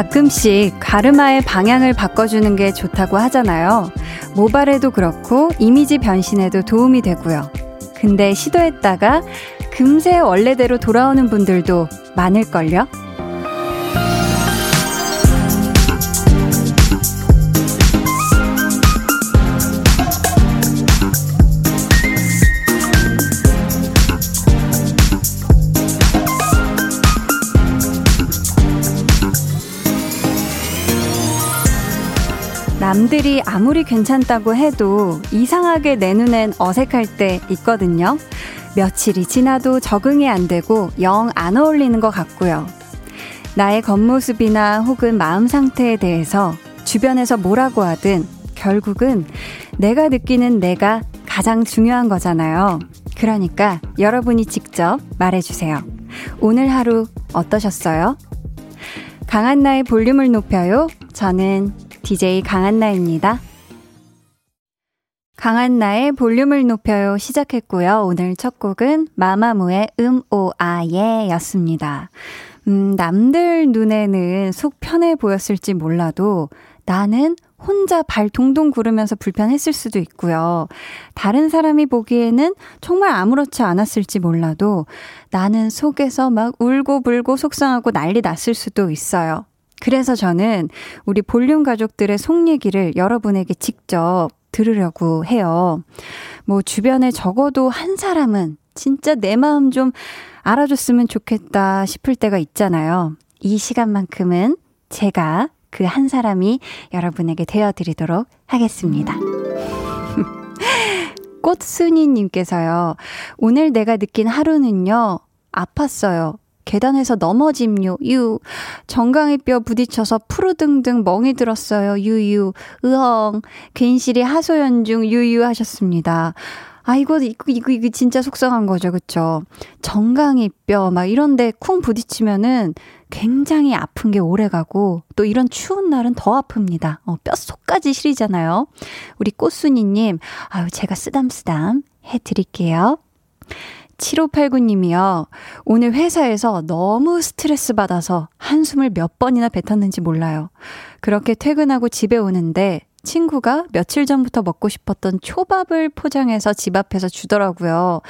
가끔씩 가르마의 방향을 바꿔주는 게 좋다고 하잖아요. 모발에도 그렇고 이미지 변신에도 도움이 되고요. 근데 시도했다가 금세 원래대로 돌아오는 분들도 많을걸요? 남들이 아무리 괜찮다고 해도 이상하게 내 눈엔 어색할 때 있거든요. 며칠이 지나도 적응이 안 되고 영 안 어울리는 것 같고요. 나의 겉모습이나 혹은 마음 상태에 대해서 주변에서 뭐라고 하든 결국은 내가 느끼는 내가 가장 중요한 거잖아요. 그러니까 여러분이 직접 말해주세요. 오늘 하루 어떠셨어요? 강한 나의 볼륨을 높여요. 저는 DJ 강한나입니다. 강한나의 볼륨을 높여요 시작했고요. 오늘 첫 곡은 마마무의 음, 오, 아, 예 였습니다. 음, 남들 눈에는 속 편해 보였을지 몰라도 나는 혼자 발 동동 구르면서 불편했을 수도 있고요. 다른 사람이 보기에는 정말 아무렇지 않았을지 몰라도 나는 속에서 막 울고 불고 속상하고 난리 났을 수도 있어요. 그래서 저는 우리 볼륨 가족들의 속 얘기를 여러분에게 직접 들으려고 해요. 뭐 주변에 적어도 한 사람은 진짜 내 마음 좀 알아줬으면 좋겠다 싶을 때가 있잖아요. 이 시간만큼은 제가 그 한 사람이 여러분에게 되어드리도록 하겠습니다. 꽃순이님께서요, 오늘 내가 느낀 하루는요, 아팠어요. 계단에서 넘어짐요, 유. 정강이 뼈 부딪혀서 푸르등등 멍이 들었어요, 유유. 으엉. 괜시리 하소연 중 유유 하셨습니다. 아, 이거, 이거, 이거, 이거 진짜 속상한 거죠. 그쵸? 정강이 뼈, 막 이런 데 쿵 부딪히면은 굉장히 아픈 게 오래 가고, 또 이런 추운 날은 더 아픕니다. 어, 뼛속까지 시리잖아요. 우리 꽃순이 님, 아유, 제가 쓰담쓰담 해 드릴게요. 7589님이요. 오늘 회사에서 너무 스트레스 받아서 한숨을 몇 번이나 뱉었는지 몰라요. 그렇게 퇴근하고 집에 오는데 친구가 며칠 전부터 먹고 싶었던 초밥을 포장해서 집 앞에서 주더라고요.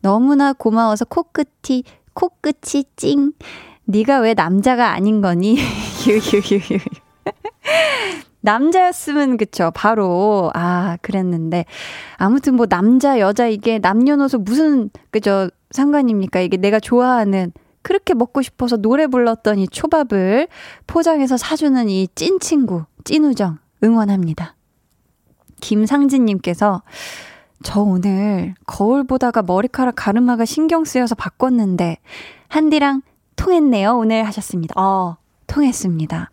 너무나 고마워서 코끝이 코끝이 찡. 네가 왜 남자가 아닌 거니? 남자였으면 그쵸 바로 아 그랬는데 아무튼 뭐 남자 여자 이게 남녀노소 무슨 그저 상관입니까 이게 내가 좋아하는 그렇게 먹고 싶어서 노래 불렀던 이 초밥을 포장해서 사주는 이 찐 친구 찐우정 응원합니다. 김상진님께서 저 오늘 거울 보다가 머리카락 가르마가 신경 쓰여서 바꿨는데 한디랑 통했네요 오늘 하셨습니다. 어 통했습니다.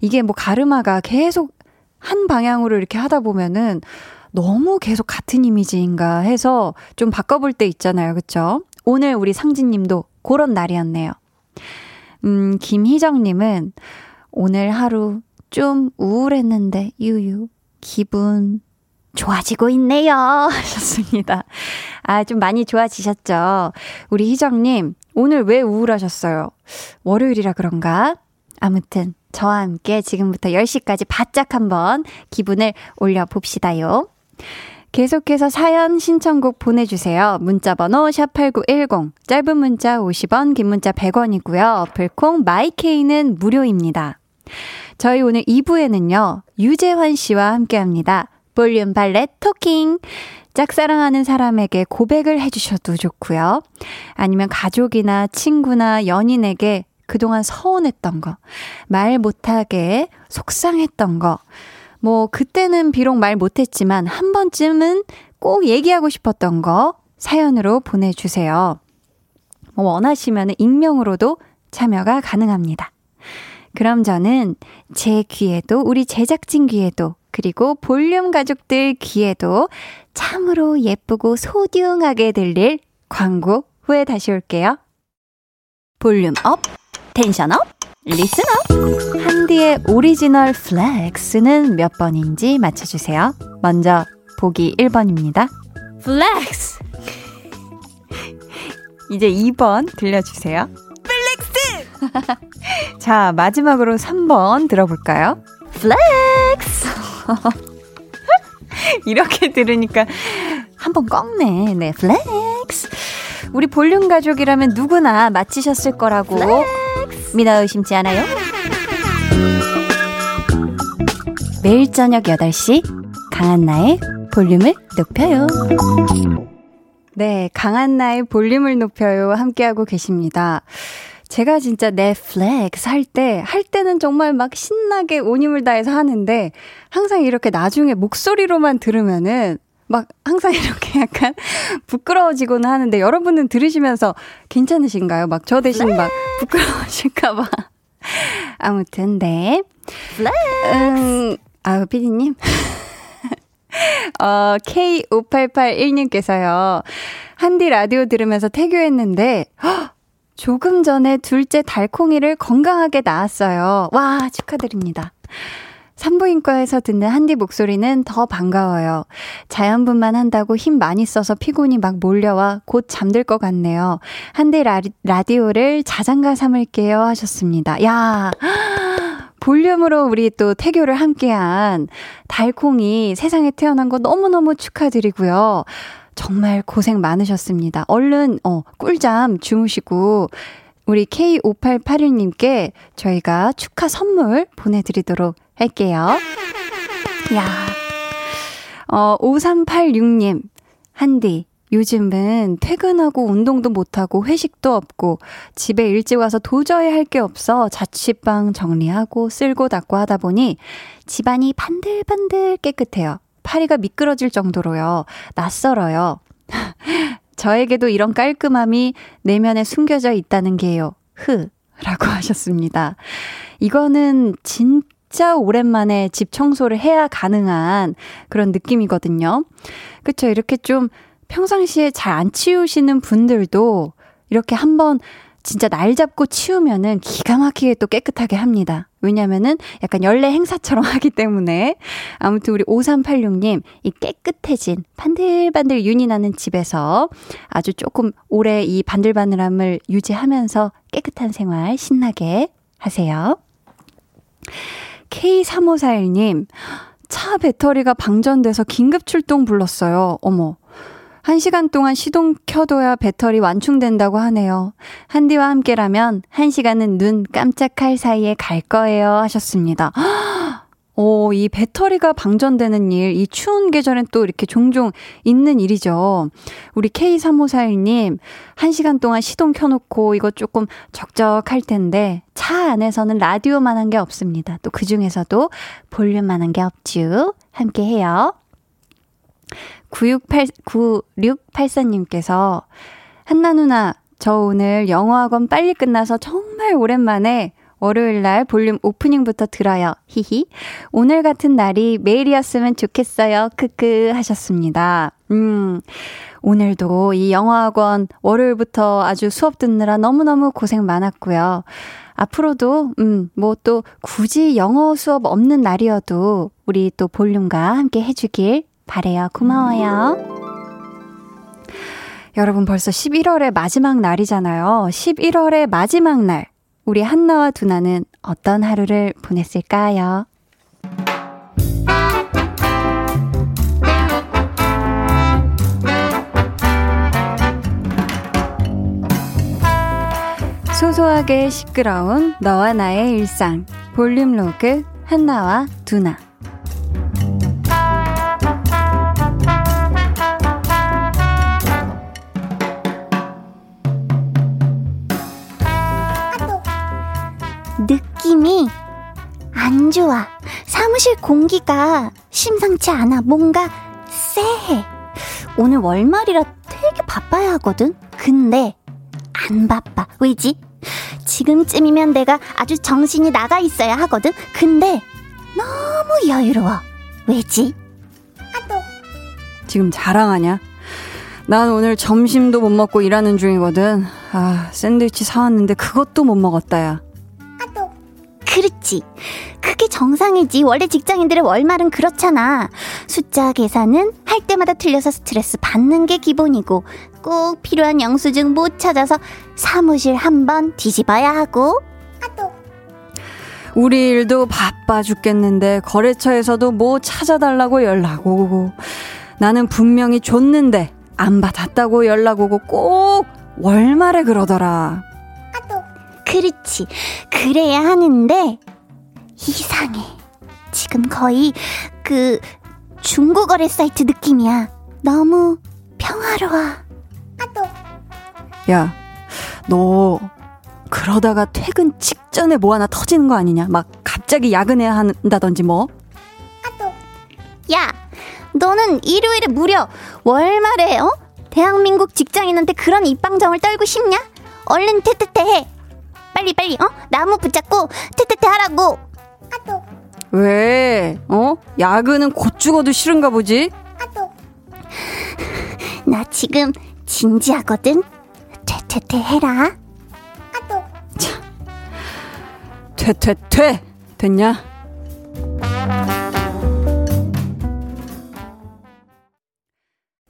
이게 뭐 가르마가 계속 한 방향으로 이렇게 하다 보면은 너무 계속 같은 이미지인가 해서 좀 바꿔볼 때 있잖아요. 그쵸? 오늘 우리 상진님도 그런 날이었네요. 음, 김희정님은 오늘 하루 좀 우울했는데, 유유, 기분 좋아지고 있네요. 하셨습니다. 아, 좀 많이 좋아지셨죠? 우리 희정님, 오늘 왜 우울하셨어요? 월요일이라 그런가? 아무튼 저와 함께 지금부터 10시까지 바짝 한번 기분을 올려봅시다요. 계속해서 사연 신청곡 보내주세요. 문자번호 샵8910, 짧은 문자 50원, 긴 문자 100원이고요. 어플콩 마이케이는 무료입니다. 저희 오늘 2부에는요, 유재환 씨와 함께 합니다. 볼륨 발렛 토킹. 짝사랑하는 사람에게 고백을 해주셔도 좋고요. 아니면 가족이나 친구나 연인에게 그동안 서운했던 거, 말 못하게 속상했던 거, 뭐, 그때는 비록 말 못했지만 한 번쯤은 꼭 얘기하고 싶었던 거 사연으로 보내주세요. 뭐 원하시면 익명으로도 참여가 가능합니다. 그럼 저는 제 귀에도, 우리 제작진 귀에도, 그리고 볼륨 가족들 귀에도 참으로 예쁘고 소중하게 들릴 광고 후에 다시 올게요. Volume up! Tension up, Listen up. 한디의 오리지널 flex는 몇 번인지 맞춰주세요. 먼저 보기 1번입니다. Flex. 이제 2번 들려주세요. Flex. 자, 마지막으로 3번 들어볼까요? Flex! 이렇게 들으니까 한 번 꺾네. 네, flex. 우리 볼륨 가족이라면 누구나 맞히셨을 거라고 flex. 믿어 의심치 않아요? 매일 저녁 8시 강한나의 볼륨을 높여요. 네, 강한나의 볼륨을 높여요 함께하고 계십니다. 제가 진짜 네, flex 할 때, 할 때는 정말 막 신나게 온 힘을 다해서 하는데, 항상 이렇게 나중에 목소리로만 들으면은, 막 항상 이렇게 약간 부끄러워지곤 하는데, 여러분은 들으시면서 괜찮으신가요? 막 저 대신 막 부끄러워질까봐. 아무튼, 네. Flex! 음, 아유, 피디님. 어, K5881님께서요. 한디 라디오 들으면서 태교했는데, 헉, 조금 전에 둘째 달콩이를 건강하게 낳았어요. 와, 축하드립니다. 산부인과에서 듣는 한디 목소리는 더 반가워요. 자연분만 한다고 힘 많이 써서 피곤이 막 몰려와 곧 잠들 것 같네요. 한디 라, 라디오를 자장가 삼을게요 하셨습니다. 야 볼륨으로 우리 또 태교를 함께한 달콩이 세상에 태어난 거 너무너무 축하드리고요. 정말 고생 많으셨습니다. 얼른, 어, 꿀잠 주무시고, 우리 K5881님께 저희가 축하 선물 보내드리도록 할게요. 야 어, 5386님, 한디, 요즘은 퇴근하고 운동도 못하고 회식도 없고 집에 일찍 와서 도저히 할 게 없어 자취방 정리하고 쓸고 닦고 하다 보니 집안이 반들반들 깨끗해요. 파리가 미끄러질 정도로요. 낯설어요. 저에게도 이런 깔끔함이 내면에 숨겨져 있다는 게요. 흐. 라고 하셨습니다. 이거는 진짜 오랜만에 집 청소를 해야 가능한 그런 느낌이거든요. 그쵸. 이렇게 좀 평상시에 잘 안 치우시는 분들도 이렇게 한번 진짜 날 잡고 치우면은 기가 막히게 또 깨끗하게 합니다. 왜냐면은 약간 연례 행사처럼 하기 때문에. 아무튼 우리 5386님, 이 깨끗해진 반들반들 윤이 나는 집에서 아주 조금 오래 이 반들반들함을 유지하면서 깨끗한 생활 신나게 하세요. K3541님, 차 배터리가 방전돼서 긴급 출동 불렀어요. 어머. 한 시간 동안 시동 켜둬야 배터리 완충된다고 하네요. 한디와 함께라면 한 시간은 눈 깜짝할 사이에 갈 거예요 하셨습니다. 오, 이 배터리가 방전되는 일, 이 추운 계절엔 또 이렇게 종종 있는 일이죠. 우리 K3541님, 한 시간 동안 시동 켜놓고 이거 조금 적적할 텐데, 차 안에서는 라디오만 한 게 없습니다. 또 그 중에서도 볼륨만 한 게 없죠. 함께 해요. 9684, 9684님께서 한나 누나, 저 오늘 영어학원 빨리 끝나서 정말 오랜만에 월요일 날 볼륨 오프닝부터 들어요. 히히. 오늘 같은 날이 매일이었으면 좋겠어요. 크크 하셨습니다. 음. 오늘도 이 영어학원 월요일부터 아주 수업 듣느라 너무너무 고생 많았고요. 앞으로도, 음, 뭐 또 굳이 영어 수업 없는 날이어도 우리 또 볼륨과 함께 해주길 바래요. 고마워요. 여러분 벌써 11월의 마지막 날이잖아요. 11월의 마지막 날. 우리 한나와 두나는 어떤 하루를 보냈을까요? 소소하게 시끄러운 너와 나의 일상. 볼륨 로그 한나와 두나. 안 좋아. 사무실 공기가 심상치 않아. 뭔가 쎄해. 오늘 월말이라 되게 바빠야 하거든? 근데 안 바빠. 왜지? 지금쯤이면 내가 아주 정신이 나가 있어야 하거든? 근데 너무 여유로워. 왜지? 아또 지금 자랑하냐? 난 오늘 점심도 못 먹고 일하는 중이거든. 아, 샌드위치 사왔는데 그것도 못 먹었다, 야. 그렇지. 그게 정상이지. 원래 직장인들의 월말은 그렇잖아. 숫자 계산은 할 때마다 틀려서 스트레스 받는 게 기본이고, 꼭 필요한 영수증 못 찾아서 사무실 한 번 뒤집어야 하고. 우리 일도 바빠 죽겠는데 거래처에서도 뭐 찾아달라고 연락 오고 나는 분명히 줬는데 안 받았다고 연락 오고 꼭 월말에 그러더라. 그렇지. 그래야 하는데 이상해. 지금 거의 그 중고거래 사이트 느낌이야. 너무 평화로워. 아또. 야, 너 그러다가 퇴근 직전에 뭐 하나 터지는 거 아니냐? 막 갑자기 야근해야 한다든지 뭐? 아또. 야, 너는 일요일에 무려 월말에 어? 대한민국 직장인한테 그런 입방정을 떨고 싶냐? 얼른 퇴퇴퇴 해. 빨리 빨리 어? 나무 붙잡고 퇴퇴퇴 하라고. 아또. 왜? 어? 야근은 곧 죽어도 싫은가 보지? 아또. 나 지금 진지하거든. 퇴퇴퇴 해라. 아또. 참. 퇴퇴퇴 됐냐?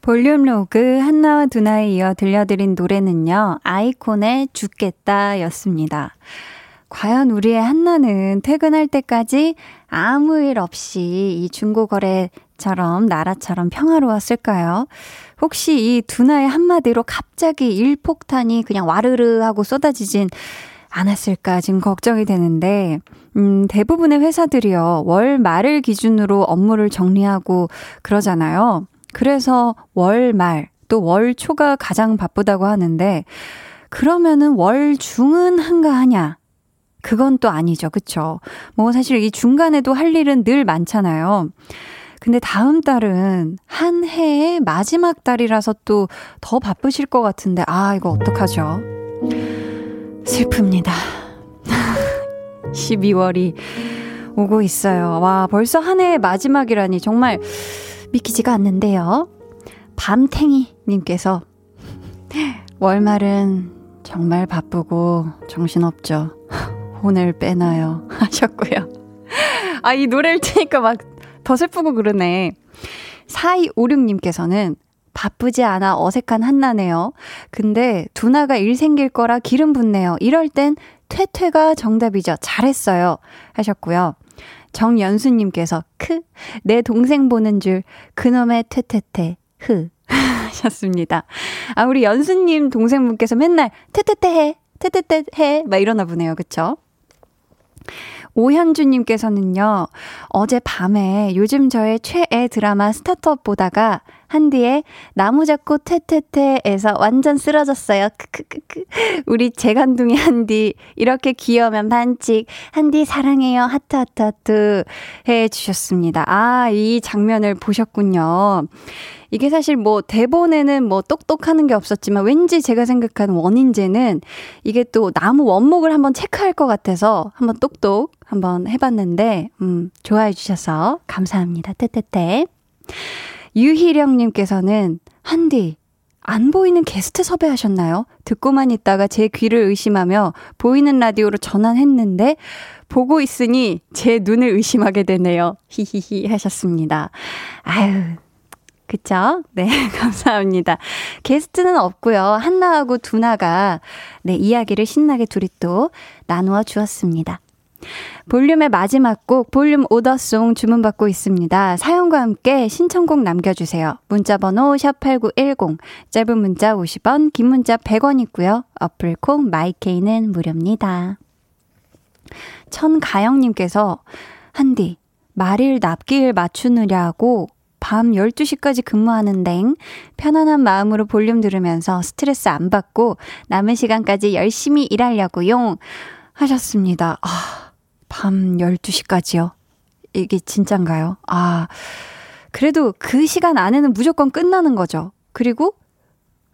볼륨 로그 한나와 두나에 이어 들려드린 노래는요, 아이콘의 죽겠다 였습니다. 과연 우리의 한나는 퇴근할 때까지 아무 일 없이 이 중고거래처럼 나라처럼 평화로웠을까요? 혹시 이 두나의 한마디로 갑자기 일폭탄이 그냥 와르르 하고 쏟아지진 않았을까 지금 걱정이 되는데, 음, 대부분의 회사들이요, 월 말을 기준으로 업무를 정리하고 그러잖아요. 그래서 월 말, 또 월 초가 가장 바쁘다고 하는데, 그러면은 월 중은 한가하냐? 그건 또 아니죠. 그쵸? 뭐 사실 이 중간에도 할 일은 늘 많잖아요. 근데 다음 달은 한 해의 마지막 달이라서 또 더 바쁘실 것 같은데, 아, 이거 어떡하죠? 슬픕니다. 12월이 오고 있어요. 와, 벌써 한 해의 마지막이라니 정말 믿기지가 않는데요. 밤탱이님께서 월말은 정말 바쁘고 정신없죠. 혼을 빼놔요. 하셨고요. 아, 이 노래를 트니까 막 더 슬프고 그러네. 4256님께서는 바쁘지 않아 어색한 한나네요. 근데 두나가 일 생길 거라 기름 붓네요. 이럴 땐 퇴퇴가 정답이죠. 잘했어요. 하셨고요. 정연수님께서 크, 내 동생 보는 줄 그놈의 퇴퇴퇴 흐 하셨습니다. 아 우리 연수님 동생분께서 맨날 퇴퇴퇴 해, 퇴퇴퇴 해, 막 이러나 보네요, 그쵸? 오현주님께서는요, 어제 밤에 요즘 저의 최애 드라마 스타트업 보다가 한디의 나무 잡고 퇴퇴퇴에서 완전 쓰러졌어요. 크크크크. 우리 재간둥이 한디 이렇게 귀여우면 반칙. 한디 사랑해요. 하트 하트 하트 해 주셨습니다. 아, 이 장면을 보셨군요. 이게 사실 뭐 대본에는 뭐 똑똑하는 게 없었지만 왠지 제가 생각하는 원인제는 이게 또 나무 원목을 한번 체크할 것 같아서 한번 똑똑 한번 해봤는데, 음, 좋아해 주셔서 감사합니다. 떼떼떼. 유희령님께서는, 한디, 안 보이는 게스트 섭외하셨나요? 듣고만 있다가 제 귀를 의심하며 보이는 라디오로 전환했는데, 보고 있으니 제 눈을 의심하게 되네요. 히히히 하셨습니다. 아유, 그쵸? 네, 감사합니다. 게스트는 없고요. 한나하고 두나가 네, 이야기를 신나게 둘이 또 나누어 주었습니다. 볼륨의 마지막 곡 볼륨 오더송 주문받고 있습니다. 사연과 함께 신청곡 남겨주세요. 문자번호 샵8910 짧은 문자 50원 긴 문자 100원 있고요. 어플콩 마이케이는 무료입니다. 천가영님께서 한디 말일 납기일 맞추느냐고 밤 12시까지 근무하는 댕 편안한 마음으로 볼륨 들으면서 스트레스 안 받고 남은 시간까지 열심히 일하려고용 하셨습니다. 아 밤 12시까지요? 이게 진짠가요? 아, 그래도 그 시간 안에는 무조건 끝나는 거죠. 그리고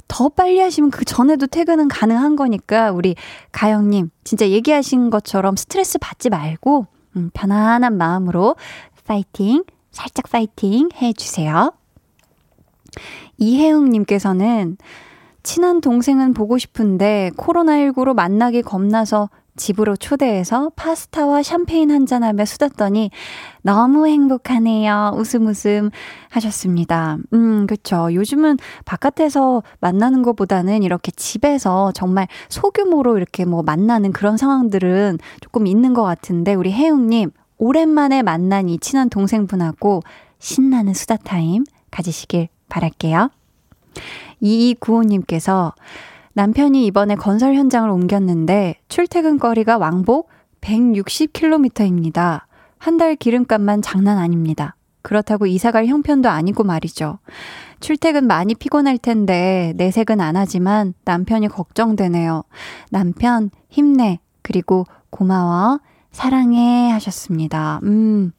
더 빨리 하시면 그 전에도 퇴근은 가능한 거니까 우리 가영님 진짜 얘기하신 것처럼 스트레스 받지 말고 음, 편안한 마음으로 파이팅, 살짝 파이팅 해주세요. 이혜웅님께서는 친한 동생은 보고 싶은데 코로나19로 만나기 겁나서 집으로 초대해서 파스타와 샴페인 한잔하며 수다더니 너무 행복하네요. 웃음 웃음 하셨습니다. 음, 그쵸. 요즘은 바깥에서 만나는 것보다는 이렇게 집에서 정말 소규모로 이렇게 뭐 만나는 그런 상황들은 조금 있는 것 같은데, 우리 혜웅님, 오랜만에 만난 이 친한 동생분하고 신나는 수다 타임 가지시길 바랄게요. 2295님께서 남편이 이번에 건설 현장을 옮겼는데 출퇴근 거리가 왕복 160km입니다. 한 달 기름값만 장난 아닙니다. 그렇다고 이사갈 형편도 아니고 말이죠. 출퇴근 많이 피곤할 텐데 내색은 안 하지만 남편이 걱정되네요. 남편 힘내. 그리고 고마워. 사랑해 하셨습니다. 음.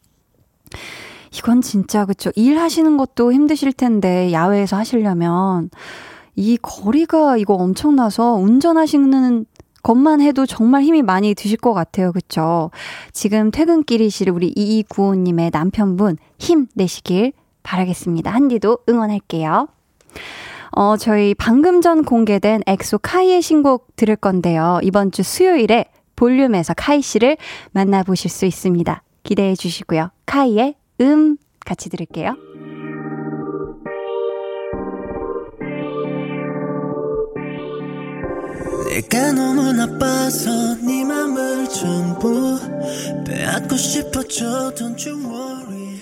이건 진짜 그쵸. 일하시는 것도 힘드실 텐데 야외에서 하시려면 이 거리가 이거 엄청나서 운전하시는 것만 해도 정말 힘이 많이 드실 것 같아요. 그쵸? 지금 퇴근길이실 우리 2295님의 남편분 힘 내시길 바라겠습니다. 한디도 응원할게요. 어, 저희 방금 전 공개된 엑소 카이의 신곡 들을 건데요. 이번 주 수요일에 볼륨에서 카이 씨를 만나보실 수 있습니다. 기대해 주시고요. 카이의 음 같이 들을게요. 내가 너무 나빠서 네 맘을 전부 빼앗고 싶어져 Don't you worry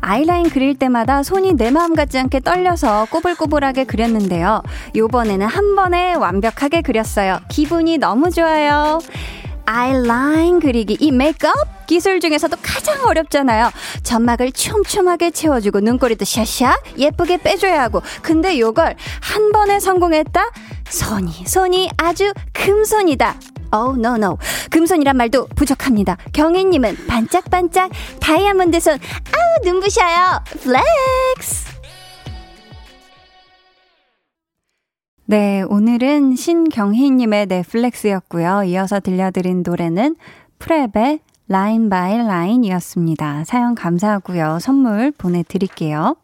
아이라인 그릴 때마다 손이 내 마음 같지 않게 떨려서 꼬불꼬불하게 그렸는데요. 요번에는 한 번에 완벽하게 그렸어요. 기분이 너무 좋아요. 아이라인 그리기 이 메이크업 기술 중에서도 가장 어렵잖아요. 점막을 촘촘하게 채워주고 눈꼬리도 샤샤 예쁘게 빼줘야 하고 근데 요걸 한 번에 성공했다? 손이 손이 아주 금손이다. Oh, no, no. 금손이란 말도 부족합니다. 경혜님은 반짝반짝 다이아몬드 손. 아우, 눈부셔요. Flex! 네, 오늘은 신경희님의 네, flex였고요. 이어서 들려드린 노래는 PREP의 Line By Line이었습니다. 사연 감사하고요. 선물 보내드릴게요.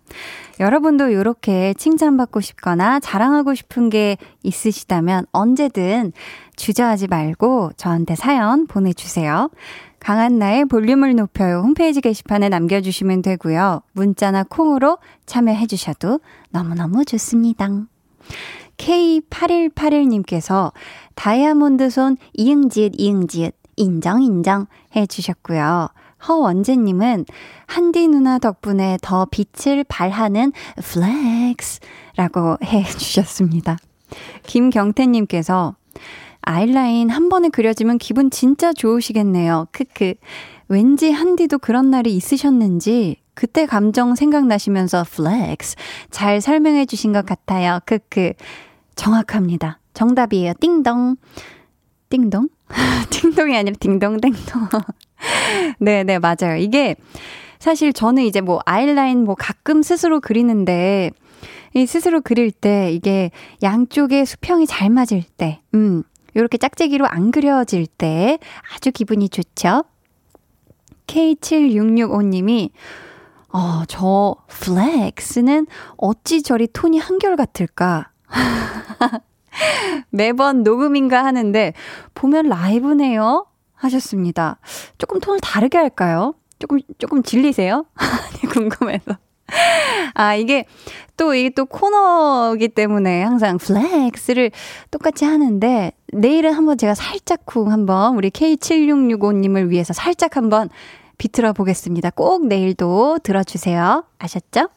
여러분도 이렇게 칭찬받고 싶거나 자랑하고 싶은 게 있으시다면 언제든 주저하지 말고 저한테 사연 보내주세요. 강한나의 볼륨을 높여요 홈페이지 게시판에 남겨주시면 되고요. 문자나 콩으로 참여해 주셔도 너무너무 좋습니다. K8181님께서 다이아몬드 손 이응지읒 이응지읒 인정, 인정 해주셨고요. 허원재님은 한디 누나 덕분에 더 빛을 발하는 flex라고 해주셨습니다. 김경태님께서 아이라인 한 번에 그려지면 기분 진짜 좋으시겠네요. 크크. 왠지 한디도 그런 날이 있으셨는지 그때 감정 생각나시면서 flex 잘 설명해 주신 것 같아요. 크크. 정확합니다. 정답이에요. 띵동. 띵동? 띵동이 아니라 딩동댕동. 네, 네, 맞아요. 이게 사실 저는 이제 뭐 아이라인 뭐 가끔 스스로 그리는데 이 스스로 그릴 때 이게 양쪽의 수평이 잘 맞을 때, 음, 요렇게 짝짝이로 안 그려질 때 아주 기분이 좋죠? K7665님이 어, 저 플렉스는 어찌 저리 톤이 한결 같을까? 매번 녹음인가 하는데 보면 라이브네요 하셨습니다. 조금 톤을 다르게 할까요? 조금 조금 질리세요? 궁금해서. 아, 이게 또 이게 또 코너이기 때문에 항상 flex를 똑같이 하는데 내일은 한번 제가 살짝쿵 한번 우리 K7665님을 위해서 살짝 한번 비틀어 보겠습니다. 꼭 내일도 들어주세요. 아셨죠?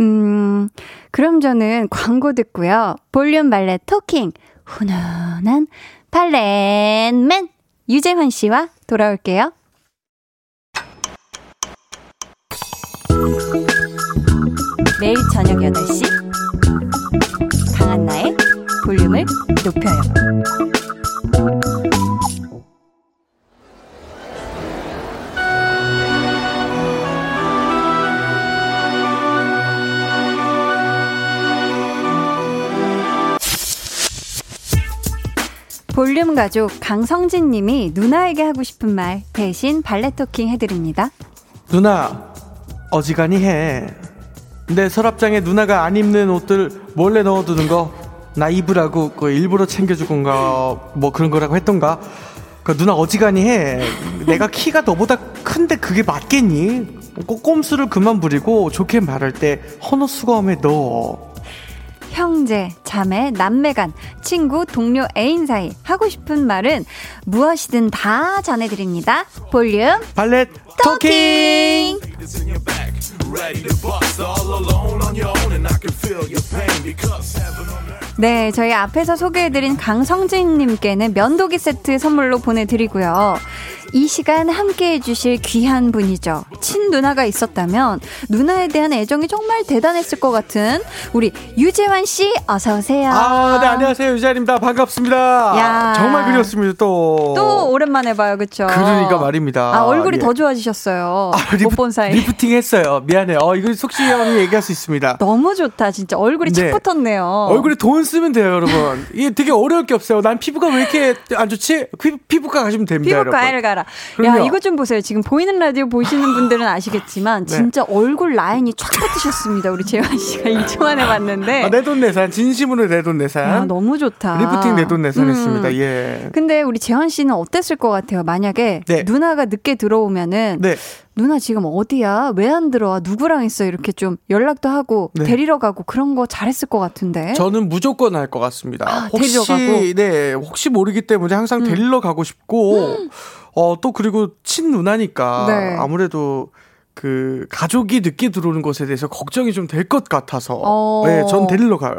음, 그럼 저는 광고 듣고요. 볼륨 발레 talking, 훈훈한 발렌맨 유재환 씨와 돌아올게요. 매일 저녁 8시 강한나의 볼륨을 높여요. 볼륨 가족 강성진 님이 누나에게 하고 싶은 말 대신 발레 토킹 해드립니다. 누나, 어지간히 해. 내 서랍장에 누나가 안 입는 옷들 몰래 넣어두는 거, 나 입으라고 그 일부러 챙겨줄 건가, 뭐 그런 거라고 했던가. 그 누나 어지간히 해. 내가 키가 너보다 큰데 그게 맞겠니? 꼼수를 그만 부리고 좋게 말할 때 헌어 수거함에 넣어. 형제, 자매, 남매 간, 친구, 동료, 애인 사이 하고 싶은 말은 무엇이든 다 전해드립니다. 볼륨 발렛 토킹! 네, 저희 앞에서 소개해드린 강성진님께는 면도기 세트 선물로 보내드리고요. 이 시간 함께 해주실 귀한 분이죠. 친 누나가 있었다면 누나에 대한 애정이 정말 대단했을 것 같은 우리 유재환 씨 어서 오세요. 아, 네 안녕하세요 유재환입니다. 반갑습니다. 야, 정말 그리웠습니다 또. 또 오랜만에 봐요, 그렇죠? 그러니까 말입니다. 아 얼굴이 예. 더 좋아지셨어요. 아, 못본 사이. 리프팅 했어요. 미안해요. 어 이거 속시원히 얘기할 수 있습니다. 너무 좋다, 진짜 얼굴이 네. 착 붙었네요. 얼굴에 돈 쓰면 돼요, 여러분. 이게 되게 어려울 게 없어요. 난 피부가 왜 이렇게 안 좋지? 피, 부과 가시면 됩니다. 피부과를 가라. 그럼요. 야, 이거 좀 보세요. 지금 보이는 라디오 보시는 분들은 아시겠지만, 네. 진짜 얼굴 라인이 쫙 붙으셨습니다. 우리 재환 씨가 2초 만에 봤는데. 아, 내돈 내산. 진심으로 내돈 내산. 야, 너무 좋다. 리프팅 내돈 내산 음. 했습니다. 예. 근데 우리 재환 씨는 어땠을 것 같아요? 만약에 네. 누나가 늦게 들어오면은. 네. 누나 지금 어디야? 왜 안 들어와? 누구랑 있어? 이렇게 좀 연락도 하고 네. 데리러 가고 그런 거 잘했을 것 같은데. 저는 무조건 할 것 같습니다. 아, 혹시 데리러 가고? 네, 혹시 모르기 때문에 항상 음. 데리러 가고 싶고 음. 어, 또 그리고 친 누나니까 네. 아무래도 그 가족이 늦게 들어오는 것에 대해서 걱정이 좀 될 것 같아서 어. 네, 전 데리러 가요.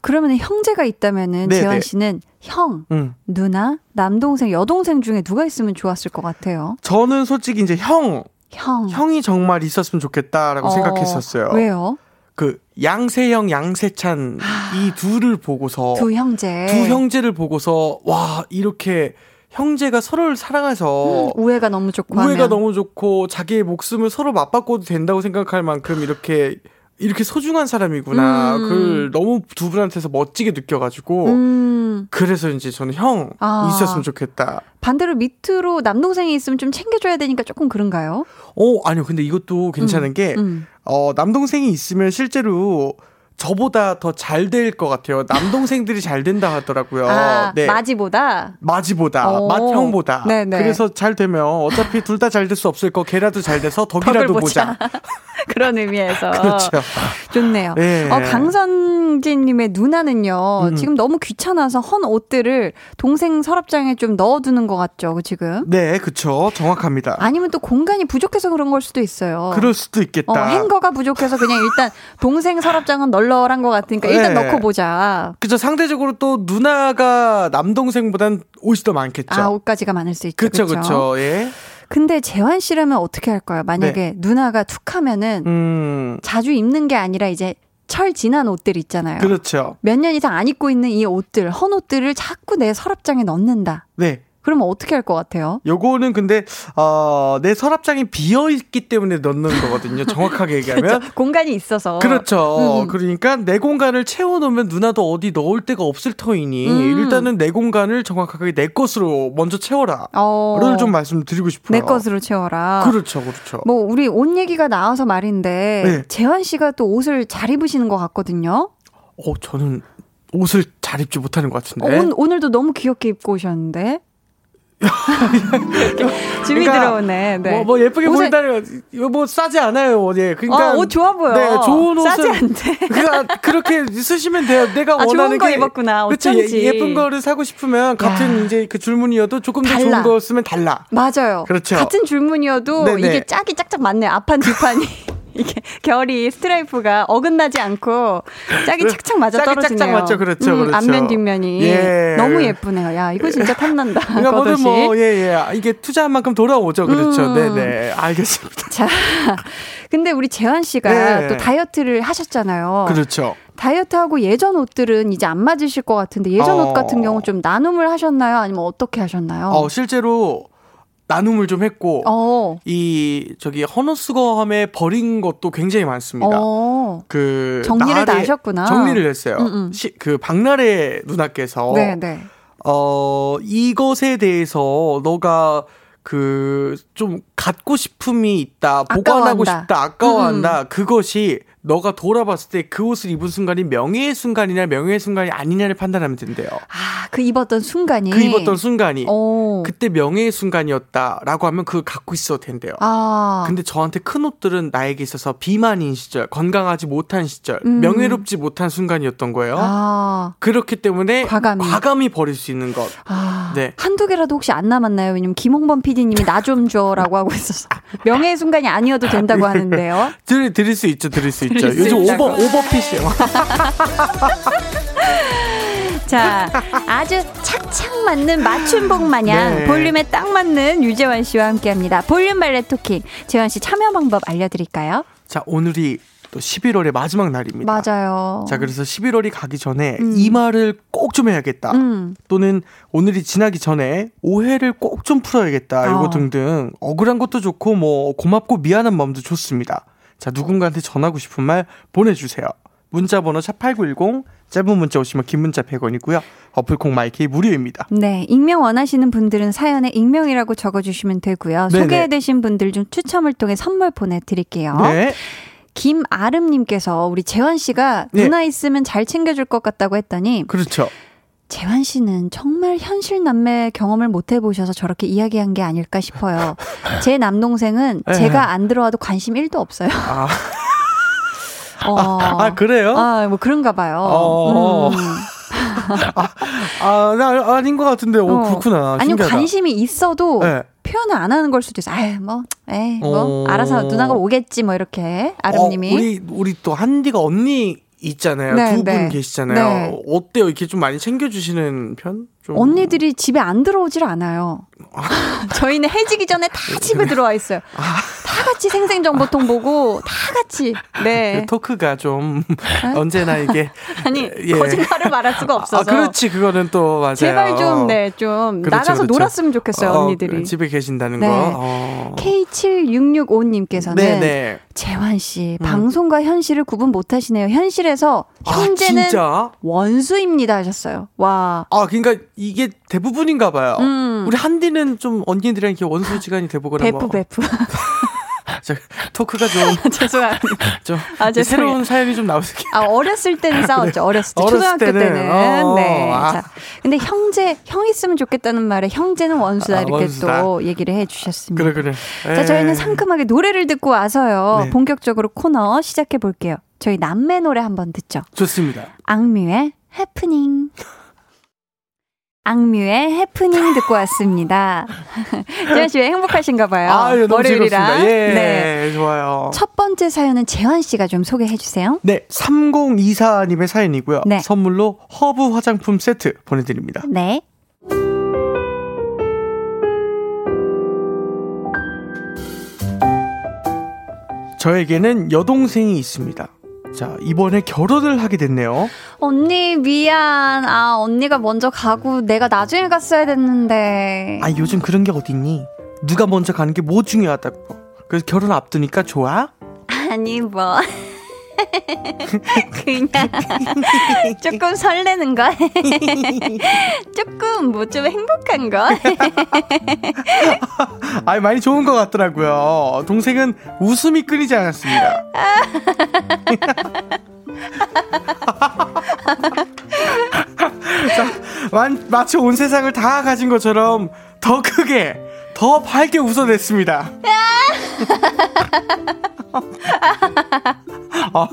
그러면 형제가 있다면은 네, 재환 네. 씨는 형, 음. 누나, 남동생, 여동생 중에 누가 있으면 좋았을 것 같아요? 저는 솔직히 이제 형, 형, 형이 정말 있었으면 좋겠다라고 어. 생각했었어요. 왜요? 그 양세형, 양세찬 이 둘을 보고서 두 형제, 두 형제를 보고서 와 이렇게 형제가 서로를 사랑해서 음, 우애가 너무 좋고 우애가 하면. 너무 좋고 자기의 목숨을 서로 맞바꿔도 된다고 생각할 만큼 이렇게 이렇게 소중한 사람이구나. 음. 그걸 너무 두 분한테서 멋지게 느껴가지고. 음. 그래서 이제 저는 형 아. 있었으면 좋겠다. 반대로 밑으로 남동생이 있으면 좀 챙겨줘야 되니까 조금 그런가요? 어, 아니요. 근데 이것도 괜찮은 음. 게, 음. 어, 남동생이 있으면 실제로 저보다 더 잘 될 것 같아요. 남동생들이 잘 된다 하더라고요. 아, 네. 마지보다? 마지보다, 맏형보다. 네네. 그래서 잘 되면 어차피 둘 다 잘 될 수 없을 거, 걔라도 잘 돼서 덕이라도 보자. 그런 의미에서. 그렇죠. 좋네요. 네. 어, 강선진님의 누나는요, 음. 지금 너무 귀찮아서 헌 옷들을 동생 서랍장에 좀 넣어두는 것 같죠, 지금? 네, 그쵸. 정확합니다. 아니면 또 공간이 부족해서 그런 걸 수도 있어요. 그럴 수도 있겠다. 어, 행거가 부족해서 그냥 일단 동생 서랍장은 널 널널한 것 같으니까 일단 네. 넣고 보자. 그죠. 상대적으로 또 누나가 남동생보단 옷이 더 많겠죠. 아, 옷가지가 많을 수 있죠. 그쵸, 그쵸. 예. 근데 재환 씨라면 어떻게 할까요? 만약에 네. 누나가 툭 하면은 음. 자주 입는 게 아니라 이제 철 지난 옷들 있잖아요. 그렇죠. 몇 년 이상 안 입고 있는 이 옷들, 헌 옷들을 자꾸 내 서랍장에 넣는다. 네. 그러면 어떻게 할 것 같아요? 요거는 근데 어, 내 서랍장이 비어 있기 때문에 넣는 거거든요. 정확하게 얘기하면 그렇죠. 공간이 있어서 그렇죠. 음. 그러니까 내 공간을 채워 놓으면 누나도 어디 넣을 데가 없을 터이니 음. 일단은 내 공간을 정확하게 내 것으로 먼저 채워라. 어. 를좀 말씀드리고 싶어요. 내 것으로 채워라. 그렇죠, 그렇죠. 뭐 우리 옷 얘기가 나와서 말인데 네. 재환 씨가 또 옷을 잘 입으시는 것 같거든요. 어, 저는 옷을 잘 입지 못하는 것 같은데. 어, 오늘도 너무 귀엽게 입고 오셨는데. 짐이 그러니까 들어오네. 네. 뭐, 뭐 예쁘게 옷에- 보인다는 이거 뭐 싸지 않아요. 예. 그러니까 어, 옷 좋아 보여. 네, 좋은 옷은 싸지 않대. 그러니까 그렇게 쓰시면 돼요. 내가 아, 좋은 원하는 거게 입었구나. 그렇죠. 예쁜 거를 사고 싶으면 같은 이제 그 줄무늬여도 조금 더 달라. 좋은 거 쓰면 달라. 맞아요. 그렇죠. 같은 줄무늬여도 네네. 이게 짝이 짝짝 맞네. 앞판 뒤판이. 이게 결이 스트라이프가 어긋나지 않고 짝이 그 착착 맞아 짝이 떨어지네요. 짝짝 맞죠. 그렇죠, 그렇죠. 앞면 뒷면이 예. 너무 예쁘네요. 야 이거 진짜 탐난다. 그러니까 뭐든. 뭐, 예, 예. 이게 투자한 만큼 돌아오죠. 그렇죠. 음. 네네. 알겠습니다. 자, 근데 우리 재환 씨가 네. 또 다이어트를 하셨잖아요. 그렇죠. 다이어트하고 예전 옷들은 이제 안 맞으실 것 같은데 예전 어. 옷 같은 경우 좀 나눔을 하셨나요? 아니면 어떻게 하셨나요? 어, 실제로 나눔을 좀 했고, 어. 이, 저기, 헌옷수거함에 버린 것도 굉장히 많습니다. 어. 그, 정리를 다 하셨구나. 정리를 했어요. 음, 음. 시, 그, 박나래 누나께서, 네, 네. 어, 이것에 대해서 너가 그, 좀 갖고 싶음이 있다, 보관하고 아까워한다. 음, 싶다, 아까워한다, 그것이 너가 돌아봤을 때 그 옷을 입은 순간이 명예의 순간이냐, 명예의 순간이 아니냐를 판단하면 된대요. 아, 그 입었던 순간이. 그 입었던 순간이. 오. 그때 명예의 순간이었다라고 하면 그걸 갖고 있어도 된대요. 아. 근데 저한테 큰 옷들은 나에게 있어서 비만인 시절, 건강하지 못한 시절, 음. 명예롭지 못한 순간이었던 거예요. 아. 그렇기 때문에 과감히. 버릴 수 있는 것. 아. 네. 한두 개라도 혹시 안 남았나요? 왜냐면 김홍범 PD님이 나 좀 줘라고 하고 있어서. 명예의 순간이 아니어도 된다고 하는데요. 드릴, 드릴 수 있죠, 드릴 수 있죠. 수 요즘. 오버, 오버핏이에요. 자, 아주 착착 맞는 맞춤복 마냥 네. 볼륨에 딱 맞는 유재환 씨와 함께 합니다. 볼륨 발레 토킹. 재환 씨 참여 방법 알려드릴까요? 자, 오늘이 또 11월의 마지막 날입니다. 맞아요. 자, 그래서 11월이 가기 전에 음. 이 말을 꼭 좀 해야겠다. 음. 또는 오늘이 지나기 전에 오해를 꼭 좀 풀어야겠다. 이거 어. 등등 억울한 것도 좋고 뭐 고맙고 미안한 마음도 좋습니다. 자, 누군가한테 전하고 싶은 말 보내주세요. 문자 번호 샵8910 짧은 문자 오시면 긴 문자 100원이고요. 어플콩 마이케이 무료입니다. 네, 익명 원하시는 분들은 사연에 익명이라고 적어주시면 되고요. 네네. 소개되신 분들 중 추첨을 통해 선물 보내드릴게요. 네. 김아름님께서 우리 재환 씨가 네. 누나 있으면 잘 챙겨줄 것 같다고 했더니 그렇죠. 재환 씨는 정말 현실 남매 경험을 못 해보셔서 저렇게 이야기한 게 아닐까 싶어요. 제 남동생은 네. 제가 안 들어와도 관심 1도 없어요. 아, 어. 아 그래요? 아, 뭐 그런가 봐요. 어. 음. 아, 나 아닌 것 같은데. 오, 어. 그렇구나. 아니면 신기하다. 관심이 있어도 네. 표현을 안 하는 걸 수도 있어. 아유, 뭐, 에이, 뭐, 어. 알아서 누나가 오겠지, 뭐, 이렇게. 아름님이. 어, 우리 우리 또 한디가 언니 있잖아요. 네, 두분 네. 계시잖아요. 네. 어때요? 이렇게 좀 많이 챙겨주시는 편? 좀 언니들이 집에 안 들어오질 않아요. 저희는 해지기 전에 다 집에 들어와 있어요. 다 같이 생생정보통 보고, 다 같이. 네. 그 토크가 좀 언제나 이게 아니, 예. 거짓말을 말할 수가 없어서. 아 그렇지 그거는 또 맞아요. 제발 좀, 네, 좀, 그렇죠, 나가서 그렇죠. 놀았으면 좋겠어요, 어, 언니들이. 집에 계신다는 네. 거. 어. K7665님께서는 네네. 재환 씨 음. 방송과 현실을 구분 못 하시네요. 현실에서 현재는 아? 원수입니다 하셨어요. 와. 아 그러니까 이게 대부분인가 봐요. 음. 우리 한디는 좀 언니들이랑 이렇게 원수 지간이 돼보거나 베프 뭐. 베프. 저, 토크가 좀, 죄송합니다. 좀 아. 새로운 사연이 좀 나오게. 아, 어렸을 때는 싸웠죠. 어렸을 때. 어렸을 초등학교 때는. 때는. 어, 네. 아. 자. 근데 형제, 형 있으면 좋겠다는 말에 형제는 원수다. 아, 이렇게 원수다. 또 얘기를 해 주셨습니다. 그래 그래. 자, 저희는 에이. 상큼하게 노래를 듣고 와서요. 네. 본격적으로 코너 시작해 볼게요. 저희 남매 노래 한번 듣죠. 좋습니다. 악뮤의 해프닝. 악뮤의 해프닝 듣고 왔습니다. 재환 씨왜 행복하신가 봐요. 아유, 너무 월요일이라. 예, 네. 좋아요. 첫 번째 사연은 재환 씨가 좀 소개해 주세요. 네, 3024님의 사연이고요. 네. 선물로 허브 화장품 세트 보내드립니다. 네. 저에게는 여동생이 있습니다. 자, 이번에 결혼을 하게 됐네요. 언니 미안. 아 언니가 먼저 가고 내가 나중에 갔어야 됐는데. 아, 요즘 그런 게 어딨니? 누가 먼저 가는 게 뭐 중요하다고. 그래서 결혼 앞두니까 좋아? 아니 뭐. 그냥 조금 설레는 거. 조금 뭐 좀 행복한 거. 아, 많이 좋은 것 같더라고요. 동생은 웃음이 끊이지 않았습니다. 자, 만, 마치 온 세상을 다 가진 것처럼 더 크게, 더 밝게 웃어냈습니다. 아,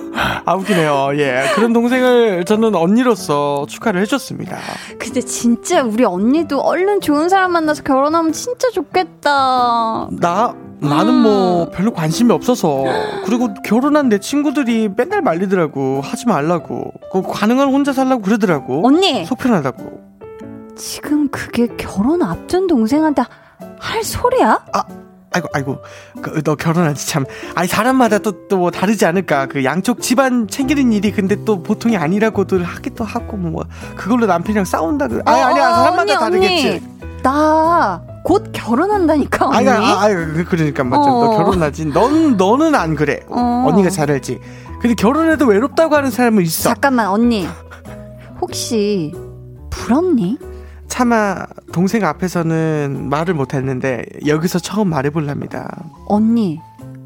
아, 웃기네요. 예. 그런 동생을 저는 언니로서 축하를 해줬습니다. 근데 진짜 우리 언니도 얼른 좋은 사람 만나서 결혼하면 진짜 좋겠다. 나, 나는 음. 뭐 별로 관심이 없어서. 그리고 결혼한 내 친구들이 맨날 말리더라고. 하지 말라고. 그 가능한 혼자 살라고 그러더라고. 언니! 속편하다고. 지금 그게 결혼 앞둔 동생한테 할 소리야? 아 이고, 아이고. 그, 너 결혼하지 참. 아니, 사람마다 또, 또 뭐 다르지 않을까. 그 양쪽 집안 챙기는 일이 근데 또 보통이 아니라고들 하기도 하고, 뭐. 그걸로 남편이랑 싸운다. 그. 아니, 어, 아니야. 어, 사람마다 언니, 다르겠지. 언니. 나 곧 결혼한다니까 언니. 아니, 아, 아, 그- 그러니까 맞죠. 너 어. 결혼하지. 넌, 너는 안 그래. 어. 언니가 잘 알지. 근데 결혼해도 외롭다고 하는 사람은 있어. 잠깐만 언니. 혹시 부럽니? 차마 동생 앞에서는 말을 못했는데 여기서 처음 말해볼랍니다. 언니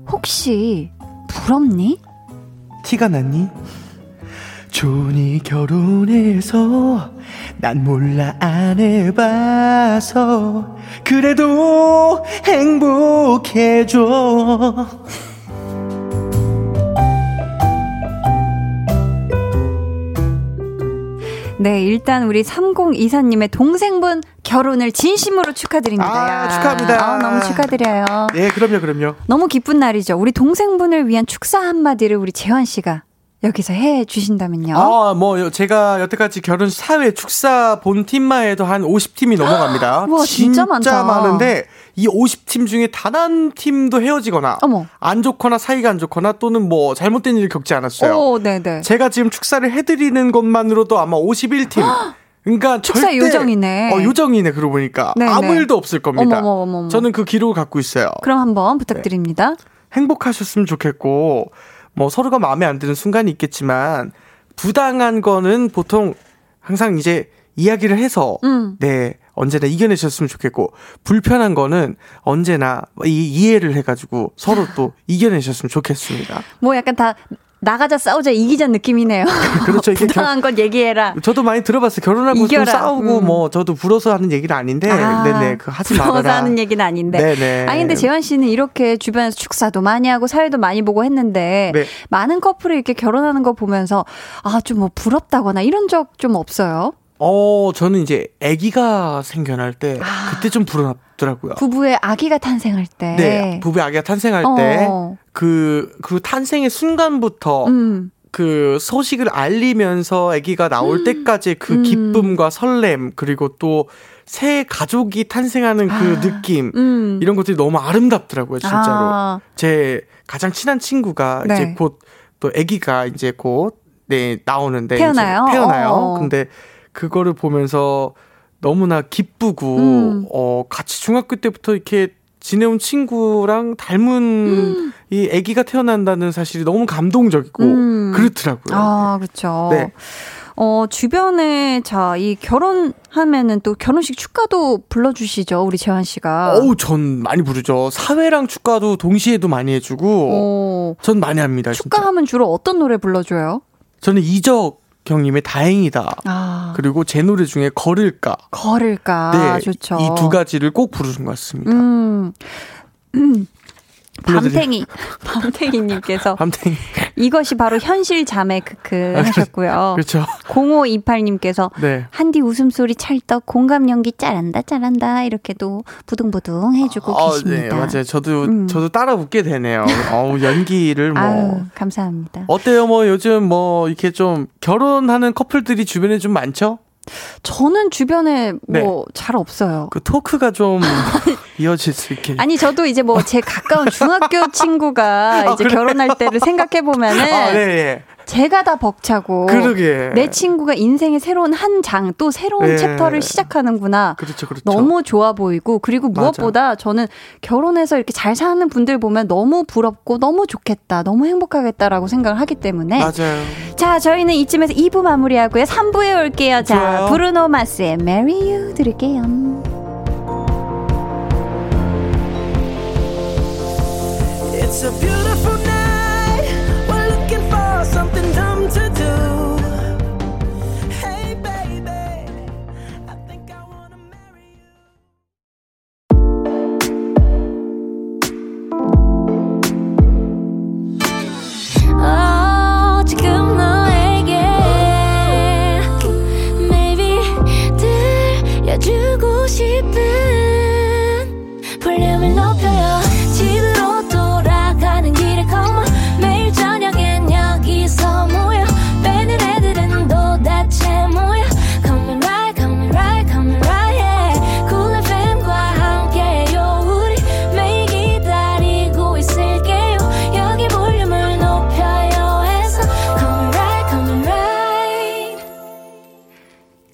혹시 부럽니? 티가 났니? 존이 결혼해서 난 몰라 안 해봐서 그래도 행복해져 네, 일단 우리 3024님의 동생분 결혼을 진심으로 축하드립니다. 아, 야. 축하합니다. 아, 너무 축하드려요. 예 그럼요 그럼요 너무 기쁜 날이죠. 우리 동생분을 위한 축사 한마디를 우리 재환 씨가 여기서 해 주신다면요. 아 뭐 제가 여태까지 결혼 사회 축사 본 팀만 해도 한 50팀이 넘어갑니다 와, 진짜 많다. 많은데 이 50팀 중에 단 한 팀도 헤어지거나 어머. 안 좋거나 사이가 안 좋거나 또는 뭐 잘못된 일을 겪지 않았어요 오, 네, 네. 제가 지금 축사를 해드리는 것만으로도 아마 51팀. 그러니까 축사 절대 요정이네. 어, 요정이네 그러고 보니까 네네. 아무 일도 없을 겁니다. 어머, 어머, 어머, 어머. 저는 그 기록을 갖고 있어요. 그럼 한번 부탁드립니다. 행복하셨으면 좋겠고 뭐 서로가 마음에 안 드는 순간이 있겠지만 부당한 거는 보통 항상 이제 이야기를 해서 음. 네 언제나 이겨내셨으면 좋겠고 불편한 거는 언제나 이 이해를 해가지고 서로 또 이겨내셨으면 좋겠습니다. 뭐 약간 다 나가자 싸우자 이기자 느낌이네요. 그렇죠. 이게 부당한 건 얘기해라. 저도 많이 들어봤어요. 결혼하고 좀 이겨라. 싸우고 음. 뭐 저도 불어서 하는 얘기는 아닌데, 아, 네네 그 하지 말아라. 하는 얘기는 아닌데. 네네. 아니 근데 재환 씨는 이렇게 주변에서 축사도 많이 하고 사회도 많이 보고 했는데 네. 많은 커플이 이렇게 결혼하는 거 보면서 아 좀 뭐 부럽다거나 이런 적 좀 없어요? 어 저는 이제 아기가 생겨날 때 아. 그때 좀 불안하더라고요. 부부의 아기가 탄생할 때. 네, 부부의 아기가 탄생할 어. 때그 탄생의 순간부터 음. 그 소식을 알리면서 아기가 나올 때까지 그 음. 기쁨과 설렘 그리고 또 새 가족이 탄생하는 그 아. 느낌 음. 이런 것들이 너무 아름답더라고요, 진짜로. 아, 제 가장 친한 친구가 네. 이제 곧 또 아기가 이제 곧 네, 나오는데 태어나요? 태어나요. 어. 근데 그거를 보면서 너무나 기쁘고 음. 어 같이 중학교 때부터 이렇게 지내온 친구랑 닮은 이 아기가 태어난다는 사실이 너무 감동적이고 음. 그렇더라고요. 아, 그렇죠. 네. 어, 주변에 자, 이 결혼하면은 또 결혼식 축가도 불러 주시죠. 우리 재환 씨가. 어우, 전 많이 부르죠. 사회랑 축가도 동시에도 많이 해 주고, 어, 전 많이 합니다. 축가하면 주로 어떤 노래 불러 줘요? 저는 이적 형님의 다행이다. 아. 그리고 제 노래 중에 걸을까. 걸을까 네, 좋죠. 이 두 가지를 꼭 부르는 것 같습니다. 음. 음. 밤탱이 밤탱이님께서 아무튼 이것이 바로 현실 자매 크크 아, 하셨고요. 그렇죠. 0528님께서 네. 한디 웃음소리 찰떡 공감 연기 잘한다 잘한다 이렇게도 부둥부둥 해주고 어, 계십니다. 네, 맞아요. 저도 음. 저도 따라 웃게 되네요. 어우, 연기를 뭐 아유 감사합니다. 어때요? 뭐 요즘 뭐 이렇게 좀 결혼하는 커플들이 주변에 좀 많죠? 저는 주변에 네. 뭐잘 없어요. 그 토크가 좀 이어질 수 있게. 아니 저도 이제 뭐 제 가까운 중학교 친구가 아, 이제 그래? 결혼할 때를 생각해 보면은 아, 네, 네. 제가 다 벅차고 그러게. 내 친구가 인생의 새로운 한 장 또 새로운 네. 챕터를 시작하는구나. 그렇죠, 그렇죠. 너무 좋아 보이고 그리고 맞아. 무엇보다 저는 결혼해서 이렇게 잘 사는 분들 보면 너무 부럽고 너무 좋겠다. 너무 행복하겠다라고 생각을 하기 때문에 맞아요. 자, 저희는 이쯤에서 2부 마무리하고요. 3부에 올게요. 자, 좋아요. 브루노 마스의 Marry You 들을게요. It's a beautiful night.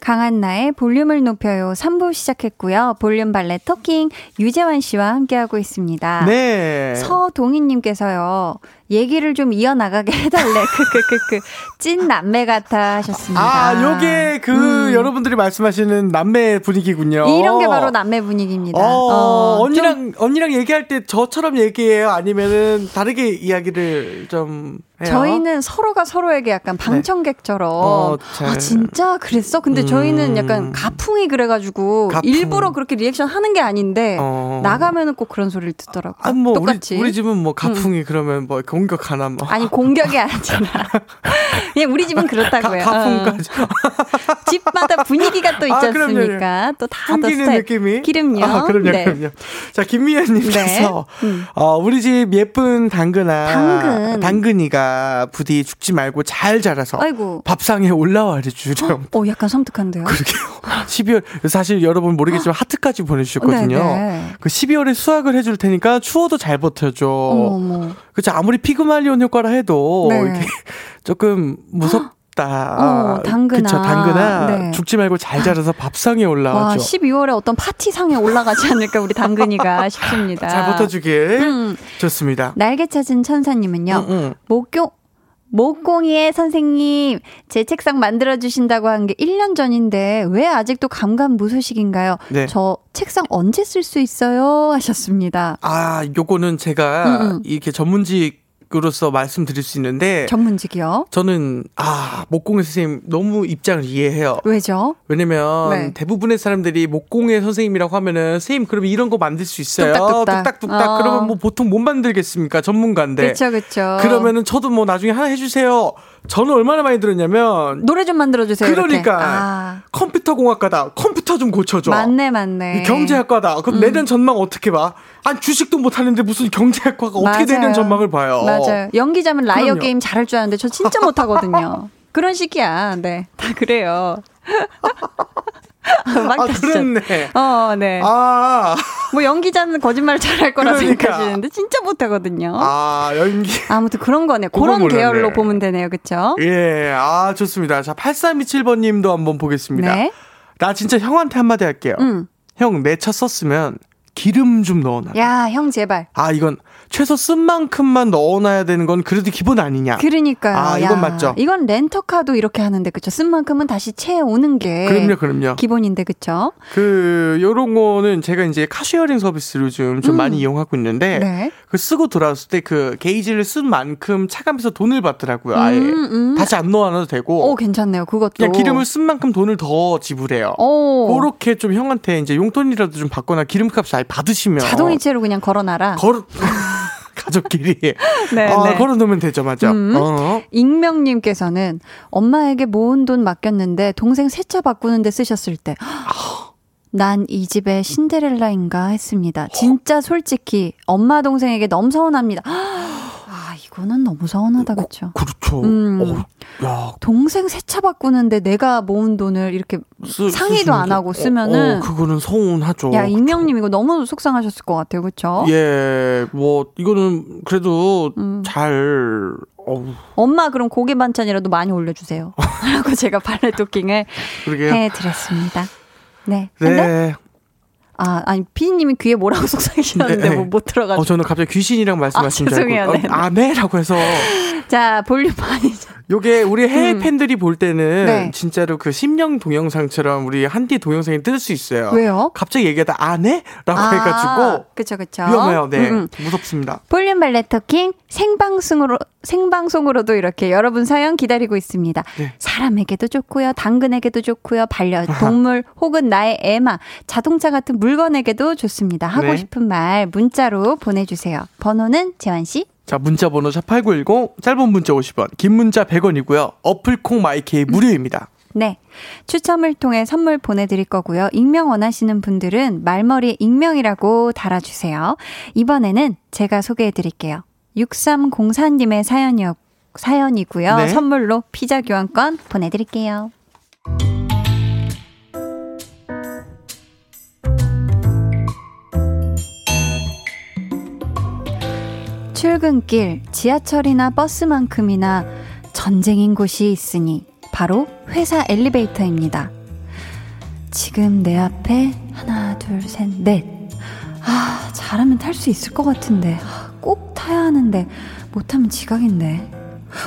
강한나의 볼륨을 높여요. 3부 시작했고요. 볼륨 발레 토킹 유재환 씨와 함께하고 있습니다. 네. 서동희님께서요. 얘기를 좀 이어나가게 해달래. 크크크크. 찐 남매 같아 하셨습니다. 아, 요게 그 음. 여러분들이 말씀하시는 남매 분위기군요. 이런 게 바로 남매 분위기입니다. 어, 어, 언니랑 언니랑 얘기할 때 저처럼 얘기해요. 아니면은 다르게 이야기를 좀 해요. 저희는 서로가 서로에게 약간 방청객처럼 어, 잘- 아 진짜 그랬어? 근데 음. 저희는 약간 가풍이 그래가지고 가풍. 일부러 그렇게 리액션 하는 게 아닌데 어. 나가면은 꼭 그런 소리를 듣더라고요. 아, 뭐 똑같이. 우리, 우리 집은 뭐 가풍이 그러면 뭐 공격 하나 뭐. 아니 공격이 아니라 그냥 우리 집은 그렇다고요. 가, 가풍까지. 어. 집마다 분위기가 또 있지 아, 그럼요. 않습니까? 또다더 풍기는 스타일. 느낌이. 기름요. 아, 그럼요, 네. 그럼요. 자, 김미연님께서 네. 음. 어, 우리 집 예쁜 당근아, 당근. 당근이가 부디 죽지 말고 잘 자라서 아이고. 밥상에 올라와 주렴. 어 약간 섬뜩한데요. 그러게요. 12월 사실 여러분 모르겠지만 하트까지 보내주셨거든요. 네네. 그 12월에 수확을 해줄 테니까 추워도 잘 버텨줘. 어머. 그렇죠. 아무리 피그말리온 효과라 해도 네. 이게 조금 무섭 다. 어, 당근아. 그쵸, 당근아. 네. 죽지 말고 잘 자라서 밥상에 와 올라와줘. 12월에 어떤 파티상에 올라가지 않을까 우리 당근이가 싶습니다. 잘 버텨주길. 음. 좋습니다. 날개 찾은 천사님은요. 응, 응. 목교 목공이의 선생님, 제 책상 만들어주신다고 한 게 1년 전인데, 왜 아직도 감감무소식인가요? 네. 저 책상 언제 쓸 수 있어요? 하셨습니다. 아, 요거는 제가 음, 음. 이렇게 전문직 으로서 말씀드릴 수 있는데 전문직이요? 저는 아 목공의 선생님 너무 입장을 이해해요. 왜죠? 왜냐면 네. 대부분의 사람들이 목공의 선생님이라고 하면은 선생님 그럼 이런 거 만들 수 있어요. 뚝딱뚝딱. 뚝딱 뚝딱. 어. 그러면 뭐 보통 못 만들겠습니까? 전문가인데. 그쵸. 네. 그러면은 저도 뭐 나중에 하나 해주세요. 저는 얼마나 많이 들었냐면 노래 좀 만들어 주세요. 이렇게. 그러니까 아, 컴퓨터 공학과다. 컴퓨터 좀 고쳐줘. 맞네, 맞네. 경제학과다. 그럼 음. 내년 전망 어떻게 봐? 아니 주식도 못 하는데 무슨 경제학과가 어떻게 맞아요. 내년 전망을 봐요? 맞아요. 연기자면 liar 그럼요. 게임 잘할 줄 아는데 저 진짜 못 하거든요. 그런 식이야. 네. 다 그래요. 막아 다시 그렇네. 어, 네. 아, 뭐 연기자는 거짓말 잘할 거라 그러니까. 생각하시는데 진짜 못하거든요. 아 연기. 아무튼 그런 거네. 그런 몰랐네. 계열로 보면 되네요. 그쵸? 예, 아 좋습니다. 자 8327번 님도 한번 보겠습니다. 네. 나 진짜 형한테 한마디 할게요. 음. 형 내 차 썼으면 기름 좀 넣어놔. 야, 형 제발. 아 이건 최소 쓴 만큼만 넣어놔야 되는 건 그래도 기본 아니냐. 그러니까요. 아, 야, 이건 맞죠. 이건 렌터카도 이렇게 하는데 그쵸? 쓴 만큼은 다시 채우는 게 그럼요, 그럼요. 기본인데 그쵸? 그 요런 거는 제가 이제 car sharing 서비스를 요즘 좀 음. 많이 이용하고 있는데 네. 그 쓰고 돌아왔을 때 그 게이지를 쓴 만큼 차감해서 돈을 받더라고요. 아예 음, 음. 다시 안 넣어놔도 되고 오, 괜찮네요. 그것도. 그냥 기름을 쓴 만큼 돈을 더 지불해요. 오. 그렇게 좀 형한테 이제 용돈이라도 좀 받거나 기름값을 아예 받으시면 자동이체로 그냥 걸어놔라. 걸어 가족끼리 네, 아, 네. 걸어놓으면 되죠, 맞죠? 음. 어. 익명님께서는 엄마에게 모은 돈 맡겼는데 동생 세차 바꾸는데 쓰셨을 때. 난이 집의 신데렐라인가 했습니다. 진짜 솔직히 엄마 동생에게 너무 서운합니다. 아 이거는 너무 서운하다 그렇죠. 그렇죠. 음. 어, 야, 동생 세차 바꾸는데 내가 모은 돈을 이렇게 쓰- 상의도 안. 하고 어, 쓰면은 어, 그거는 서운하죠. 야 익명님 이거 너무 속상하셨을 것 같아요, 그렇죠? 예, 뭐 이거는 그래도 음. 잘 어우, 엄마 그럼 고기 반찬이라도 많이 올려주세요. 라고 제가 발레 토킹을. 해드렸습니다. 네. 근데 네. 아, 아니, 피디님이 귀에 뭐라고 속상해지셨는데 네, 네. 뭐 못 들어가지고. 어, 저는 갑자기 귀신이랑 말씀하신 아, 줄 알고 죄송해요. 네, 네. 어, 아, 네라고 해서 자, 볼륨 많이. 요게 우리 해외 음. 팬들이 볼 때는 네. 진짜로 그 심령 동영상처럼 우리 한디 동영상이 뜰 수 있어요. 왜요? 갑자기 얘기하다 안 해? 라고 해가지고 그쵸, 그쵸. 위험해요. 네. 음, 음. 무섭습니다. 볼륨 발레 토킹 생방송으로, 생방송으로도 이렇게 여러분 사연 기다리고 있습니다. 네. 사람에게도 좋고요. 당근에게도 좋고요. 반려 동물 혹은 나의 애마, 자동차 같은 물건에게도 좋습니다. 하고 네. 싶은 말 문자로 보내주세요. 번호는 재환씨. 자, 문자 번호 샵8910 짧은 문자 50원, 긴 문자 100원이고요. 어플 콩 마이케이 무료입니다. 네. 추첨을 통해 선물 보내드릴 거고요. 익명 원하시는 분들은 말머리에 익명이라고 달아주세요. 이번에는 제가 소개해드릴게요. 6304님의 사연이요, 사연이고요. 네. 선물로 피자 교환권 보내드릴게요. 출근길, 지하철이나 버스만큼이나 전쟁인 곳이 있으니 바로 회사 엘리베이터입니다. 지금 내 앞에 하나, 둘, 셋, 넷. 아, 잘하면 탈 수 있을 것 같은데. 아, 꼭 타야 하는데, 못하면 지각인데.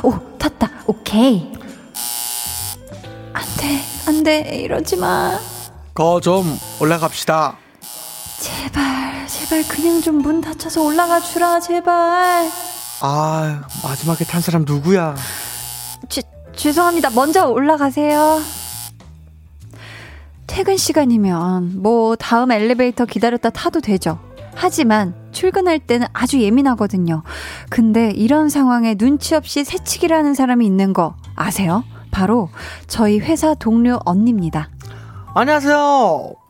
오, 탔다. 오케이. 안 돼, 안 돼. 이러지 마. 거 좀 올라갑시다. 제발, 제발 그냥 좀 문 닫혀서 올라가 주라, 제발. 아, 마지막에 탄 사람 누구야? 죄, 죄송합니다. 먼저 올라가세요. 퇴근 시간이면 뭐 다음 엘리베이터 기다렸다 타도 되죠. 하지만 출근할 때는 아주 예민하거든요. 근데 이런 상황에 눈치 없이 새치기를 하는 사람이 있는 거 아세요? 바로 저희 회사 동료 언니입니다. 안녕하세요.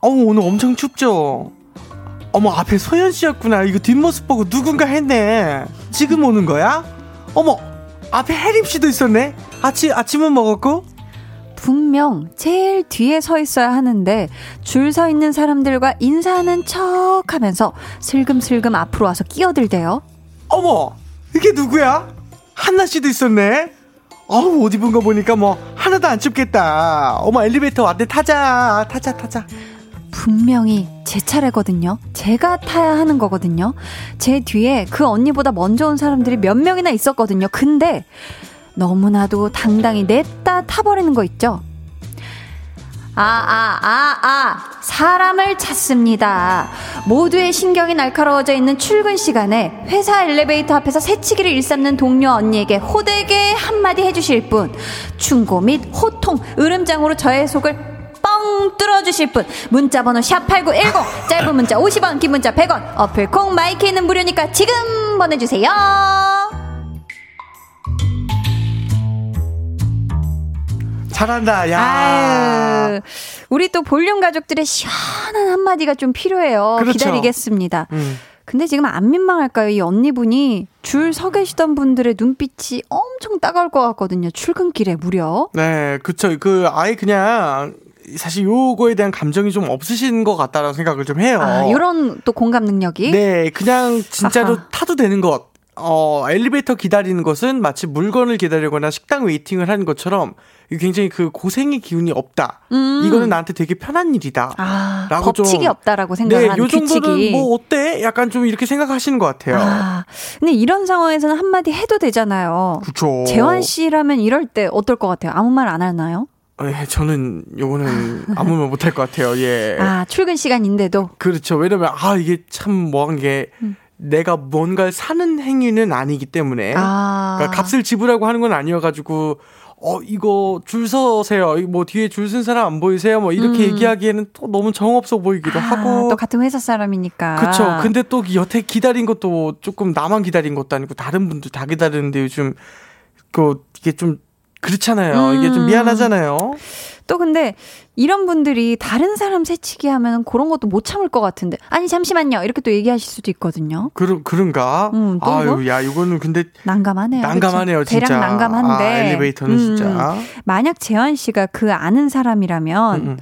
어우, 오늘 엄청 춥죠? 어머, 앞에 소연 씨였구나. 이거 뒷모습 보고 누군가 했네. 지금 오는 거야? 어머, 앞에 혜림 씨도 있었네. 아침, 아침은 먹었고? 분명 제일 뒤에 서 있어야 하는데 줄 서 있는 사람들과 인사하는 척 하면서 슬금슬금 앞으로 와서 끼어들대요. 어머, 이게 누구야? 한나 씨도 있었네. 어우, 옷 입은 거 보니까 뭐, 하나도 안 춥겠다. 어머, 엘리베이터 왔대. 타자, 타자, 타자. 분명히 제 차례거든요. 제가 타야 하는 거거든요. 제 뒤에 그 언니보다 먼저 온 사람들이 몇 명이나 있었거든요. 근데 너무나도 당당히 냈다 타버리는 거 있죠. 아, 아, 아, 아, 사람을 찾습니다. 모두의 신경이 날카로워져 있는 출근 시간에 회사 엘리베이터 앞에서 새치기를 일삼는 동료 언니에게 호되게 한마디 해주실 분, 충고 및 호통, 으름장으로 저의 속을 뻥 뚫어주실 분, 문자번호 샵8910, 짧은 문자 50원, 긴 문자 100원, 어플 콩 마이케이는 무료니까 지금 보내주세요. 잘한다, 야. 아유, 우리 또 볼륨 가족들의 시원한 한마디가 좀 필요해요. 그렇죠. 기다리겠습니다. 음. 근데 지금 안 민망할까요? 이 언니분이 줄 서 계시던 분들의 눈빛이 엄청 따가울 것 같거든요. 출근길에 무려. 네, 그쵸. 그, 아예 그냥, 사실 요거에 대한 감정이 좀 없으신 것 같다라는 생각을 좀 해요. 아, 요런 또 공감 능력이. 네, 그냥 진짜로 아하. 타도 되는 것. 어, 엘리베이터 기다리는 것은 마치 물건을 기다리거나 식당 waiting을 하는 것처럼 굉장히 그 고생의 기운이 없다. 음. 이거는 나한테 되게 편한 일이다. 아, 라고 법칙이 좀- 없다라고 네, 생각하는 요 정도는 규칙이. 뭐 어때? 약간 좀 이렇게 생각하시는 것 같아요. 아, 근데 이런 상황에서는 한마디 해도 되잖아요. 그쵸. 재환 씨라면 이럴 때 어떨 것 같아요? 아무 말 안 하나요? 예, 저는 요거는 아무 말 못할 것 같아요. 예. 아, 출근 시간인데도. 그렇죠. 왜냐면 아 이게 참 뭐한 게 음. 내가 뭔가를 사는 행위는 아니기 때문에 아. 그러니까 값을 지불하고 하는 건 아니어가지고 어 이거 줄 서세요. 뭐 뒤에 줄 쓴 사람 안 보이세요? 뭐 이렇게 음. 얘기하기에는 또 너무 정 없어 보이기도 아, 하고. 또 같은 회사 사람이니까. 그렇죠. 근데 또 여태 기다린 것도 조금 나만 기다린 것도 아니고 다른 분들 다 기다리는데 요즘 그 이게 좀 그렇잖아요. 이게 좀 음. 미안하잖아요. 또 근데 이런 분들이 다른 사람 새치기 하면 그런 것도 못 참을 것 같은데. 아니, 잠시만요. 이렇게 또 얘기하실 수도 있거든요. 그런 그런가? 음, 또 아유, 뭐? 야 이거는 근데 난감하네요. 난감하네요, 그쵸? 진짜. 대략 난감한데. 아, 엘리베이터는 음, 진짜. 만약 재환 씨가 그 아는 사람이라면 음, 음.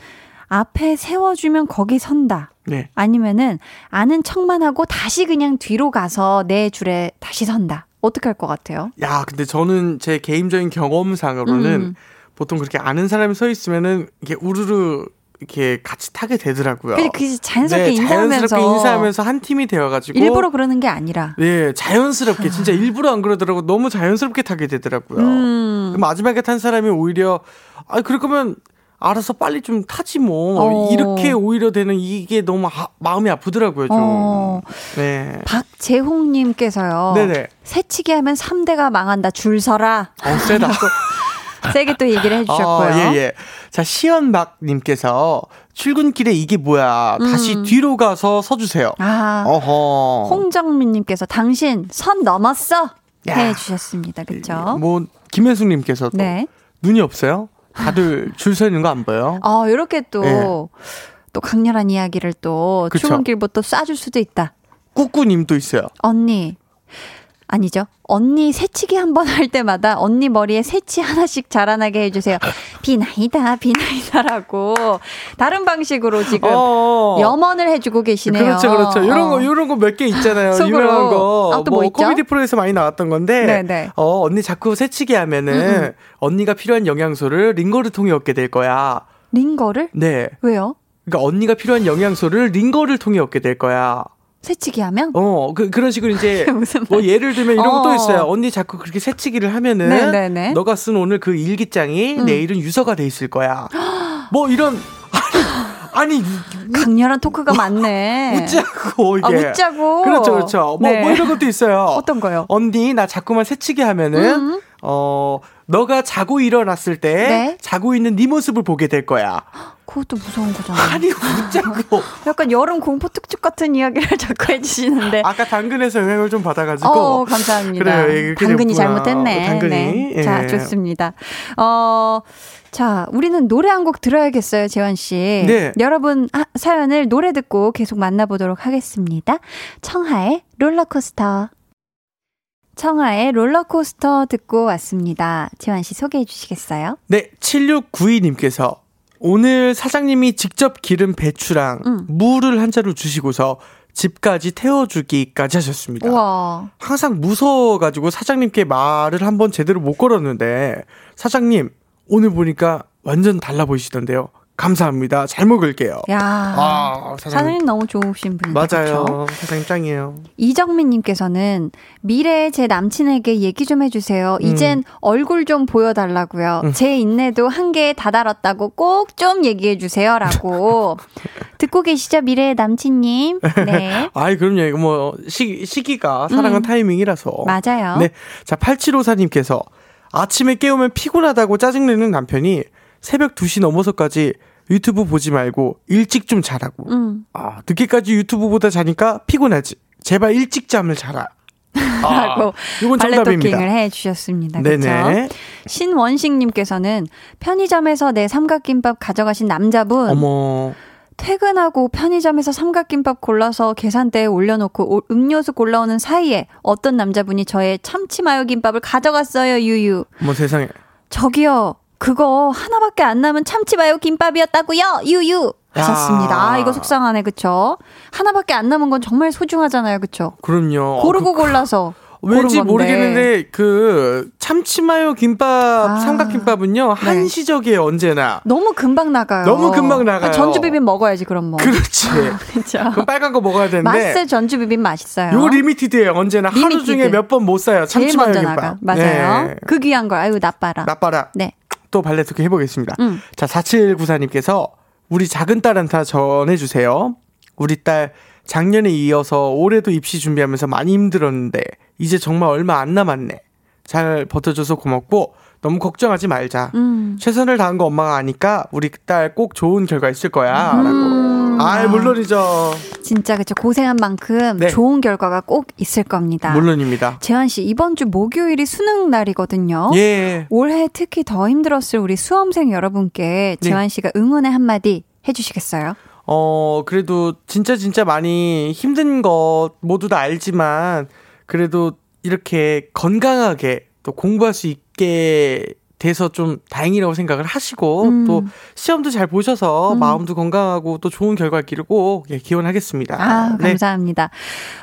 앞에 세워주면 거기 선다. 네. 아니면은 아는 척만 하고 다시 그냥 뒤로 가서 내 줄에 다시 선다. 어떻게 할 것 같아요? 야, 근데 저는 제 개인적인 경험상으로는 음. 보통 그렇게 아는 사람이 서 있으면은 이게 우르르 이렇게 같이 타게 되더라고요. 그게 그 자연스럽게 네, 인사하면서 자연스럽게 인사하면서 한 팀이 되어가지고 일부러 그러는 게 아니라. 네, 자연스럽게 진짜 일부러 안 그러더라고 너무 자연스럽게 타게 되더라고요. 음. 그 마지막에 탄 사람이 오히려 아 그럴 거면 알아서 빨리 좀 타지 뭐 어. 이렇게 오히려 되는 이게 너무 아- 마음이 아프더라고요 좀. 어, 네. 박재홍님께서요. 네네. 새치기 하면 3대가 망한다. 줄 서라. 어 세다. 세게 또 얘기를 해주셨고요. 어, 예, 예. 자, 시연박님께서 출근길에 이게 뭐야. 다시 음. 뒤로 가서 서주세요. 아, 어허. 홍정민님께서 당신 선 넘었어. 야. 해주셨습니다. 그쵸? 뭐, 김혜숙님께서 또 네. 눈이 없어요? 다들 줄 서 있는 거 안 보여요? 어, 이렇게 또, 예. 또 강렬한 이야기를 또 그쵸. 출근길부터 쏴줄 수도 있다. 꾸꾸님도 있어요. 언니. 아니죠. 언니 새치기 한 번 할 때마다 언니 머리에 새치 하나씩 자라나게 해주세요. 비나이다, 비나이다라고 다른 방식으로 지금 어. 염원을 해주고 계시네요. 그렇죠, 그렇죠. 이런 거, 어. 이런 거 몇 개 있잖아요. 속으로. 유명한 거. 아, 또뭐 있죠? 코미디 프로에서 많이 나왔던 건데. 네네. 어, 언니 자꾸 새치기 하면은 음, 음. 언니가 필요한 영양소를 링거를 통해 얻게 될 거야. 링거를? 네. 왜요? 그러니까 언니가 필요한 영양소를 링거를 통해 얻게 될 거야. 새치기 하면? 어, 그, 그런 식으로 이제, 뭐 예를 들면 이런 어. 것도 있어요. 언니 자꾸 그렇게 새치기를 하면은, 네네네. 너가 쓴 오늘 그 일기장이 음. 내일은 유서가 돼 있을 거야. 뭐 이런, 아니, 아니, 강렬한 토크가 많네. 웃자고, 이게. 아, 웃자고. 그렇죠, 그렇죠. 뭐, 네. 뭐 이런 것도 있어요. 어떤 거요? 언니, 나 자꾸만 새치기 하면은, 음. 어, 너가 자고 일어났을 때, 네. 자고 있는 네 모습을 보게 될 거야. 그것도 무서운 거잖아. 아니, 웃자고. 약간 여름 공포 특집 같은 이야기를 자꾸 해주시는데. 아까 당근에서 영향을 좀 받아가지고. 어, 감사합니다. 그래요, 예, 당근이 됐구나. 잘못했네. 당근이. 네. 예. 자, 좋습니다. 어, 자, 우리는 노래 한 곡 들어야겠어요, 재환 씨. 네. 여러분 아, 사연을 노래 듣고 계속 만나보도록 하겠습니다. 청하의 롤러코스터. 청하의 롤러코스터 듣고 왔습니다. 재환 씨 소개해 주시겠어요? 네, 7692님께서 오늘 사장님이 직접 기른 배추랑 음. 무를 한 자루 주시고서 집까지 태워주기까지 하셨습니다. 우와. 항상 무서워가지고 사장님께 말을 한번 제대로 못 걸었는데 사장님 오늘 보니까 완전 달라 보이시던데요. 감사합니다. 잘 먹을게요. 야. 아, 사장님, 사장님. 너무 좋으신 분이죠. 맞아요. 사장님 짱이에요. 이정민님께서는 미래의 제 남친에게 얘기 좀 해주세요. 음. 이젠 얼굴 좀 보여달라고요. 제 인내도 한계에 다다랐다고 꼭 좀 얘기해주세요라고. 듣고 계시죠, 미래의 남친님? 네. 아이, 그럼요. 이거 뭐, 시, 시기가 사랑은 음. 타이밍이라서. 맞아요. 네. 자, 8754님께서 아침에 깨우면 피곤하다고 짜증내는 남편이 새벽 2시 넘어서까지 유튜브 보지 말고 일찍 좀 자라고. 음. 아, 늦게까지 유튜브 보다 자니까 피곤하지. 제발 일찍 잠을 자라. 라고 이건 발레 정답입니다. 토킹을 해 주셨습니다. 그렇죠? 네네. 신원식님께서는 편의점에서 내 삼각김밥 가져가신 남자분 어머. 퇴근하고 편의점에서 삼각김밥 골라서 계산대에 올려놓고 오- 음료수 골라오는 사이에 어떤 남자분이 저의 참치 마요 김밥을 가져갔어요, 유유. 어머 세상에. 저기요, 그거 하나밖에 안 남은 참치마요 김밥이었다고요, 유유. 하셨습니다. 야. 아, 이거 속상하네, 그쵸? 하나밖에 안 남은 건 정말 소중하잖아요, 그쵸? 그럼요. 고르고 어, 그- 골라서. 왠지 고른 건데. 모르겠는데 그 참치마요 김밥 아. 삼각김밥은요 네. 한시적이에요 언제나. 너무 금방 나가요. 너무 금방 나가요. 전주 비빔 먹어야지, 그럼 뭐. 그렇지. 그쵸? 그 빨간 거 먹어야 되는데. 맛있어요, 전주 비빔 맛있어요. 요거 limited예요. 언제나 하루 limited. 중에 몇 번 못 사요. 참치마요 김밥. 나가. 맞아요. 네. 그 귀한 걸, 아유, 나빠라. 나빠라. 네. 또 발레 talk 해보겠습니다. 음. 자, 4794님께서 우리 작은 딸한테 전해주세요. 우리 딸 작년에 이어서 올해도 입시 준비하면서 많이 힘들었는데 이제 정말 얼마 안 남았네. 잘 버텨줘서 고맙고 너무 걱정하지 말자. 음. 최선을 다한 거 엄마가 아니까 우리 딸 꼭 좋은 결과 있을 거야. 라고. 음. 아, 물론이죠. 진짜 그쵸. 고생한 만큼 네. 좋은 결과가 꼭 있을 겁니다. 물론입니다. 재환 씨, 이번 주 목요일이 수능 날이거든요. 예. 올해 특히 더 힘들었을 우리 수험생 여러분께 네. 재환 씨가 응원의 한마디 해주시겠어요? 어, 그래도 진짜 진짜 많이 힘든 것 모두 다 알지만 그래도 이렇게 건강하게 또 공부할 수 있게 돼서 좀 다행이라고 생각을 하시고 음. 또 시험도 잘 보셔서 음. 마음도 건강하고 또 좋은 결과 있기를 꼭 예, 기원하겠습니다. 아, 네. 감사합니다.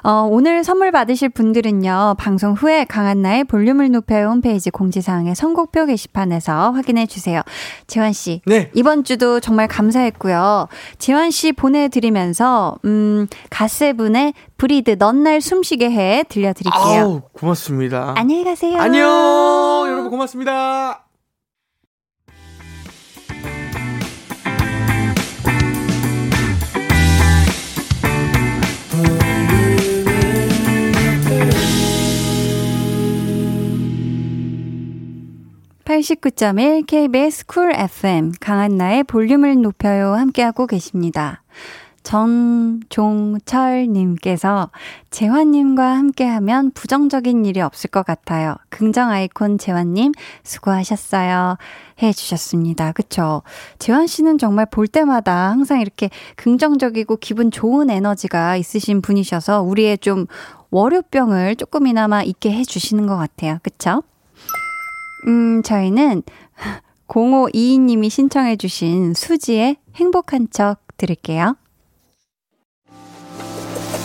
어, 오늘 선물 받으실 분들은요, 방송 후에 강한나의 볼륨을 높여 홈페이지 공지사항의 선곡표 게시판에서 확인해 주세요. 재환 씨. 네. 이번 주도 정말 감사했고요. 재환 씨 보내 드리면서, 음, 갓세븐의 브리드 넌 날 숨쉬게 해 들려 드릴게요. 아우, 고맙습니다. 안녕히 가세요. 안녕. 여러분 고맙습니다. 팔십구점일 KBS 쿨 FM 강한나의 볼륨을 높여요 함께하고 계십니다. 전종철님께서 재환님과 함께하면 부정적인 일이 없을 것 같아요. 긍정 아이콘 재환님 수고하셨어요. 해주셨습니다. 그쵸? 재환 씨는 정말 볼 때마다 항상 이렇게 긍정적이고 기분 좋은 에너지가 있으신 분이셔서 우리의 좀 월요병을 조금이나마 잊게 해주시는 것 같아요. 그쵸? 음, 저희는 0522님이 신청해주신 수지의 행복한 척 들을게요.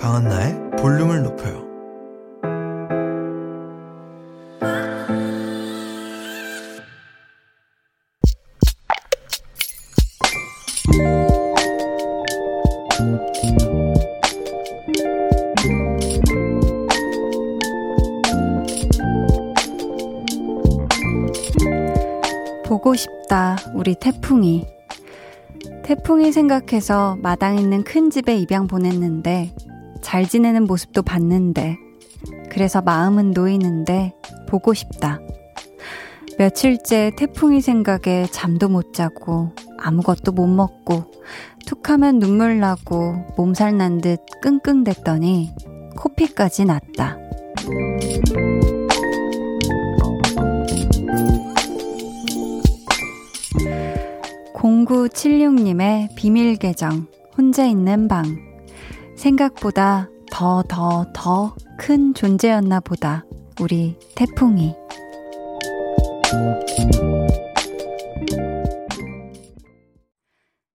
강한나의 볼륨을 높여요. 보고 싶다, 우리 태풍이. 태풍이 생각해서 마당 있는 큰 집에 입양 보냈는데, 잘 지내는 모습도 봤는데, 그래서 마음은 놓이는데, 보고 싶다. 며칠째 태풍이 생각에 잠도 못 자고, 아무것도 못 먹고, 툭 하면 눈물 나고, 몸살 난 듯 끙끙댔더니, 코피까지 났다. 0976님의 비밀 계정, 혼자 있는 방. 생각보다 더, 더, 더 큰 존재였나 보다. 우리 태풍이.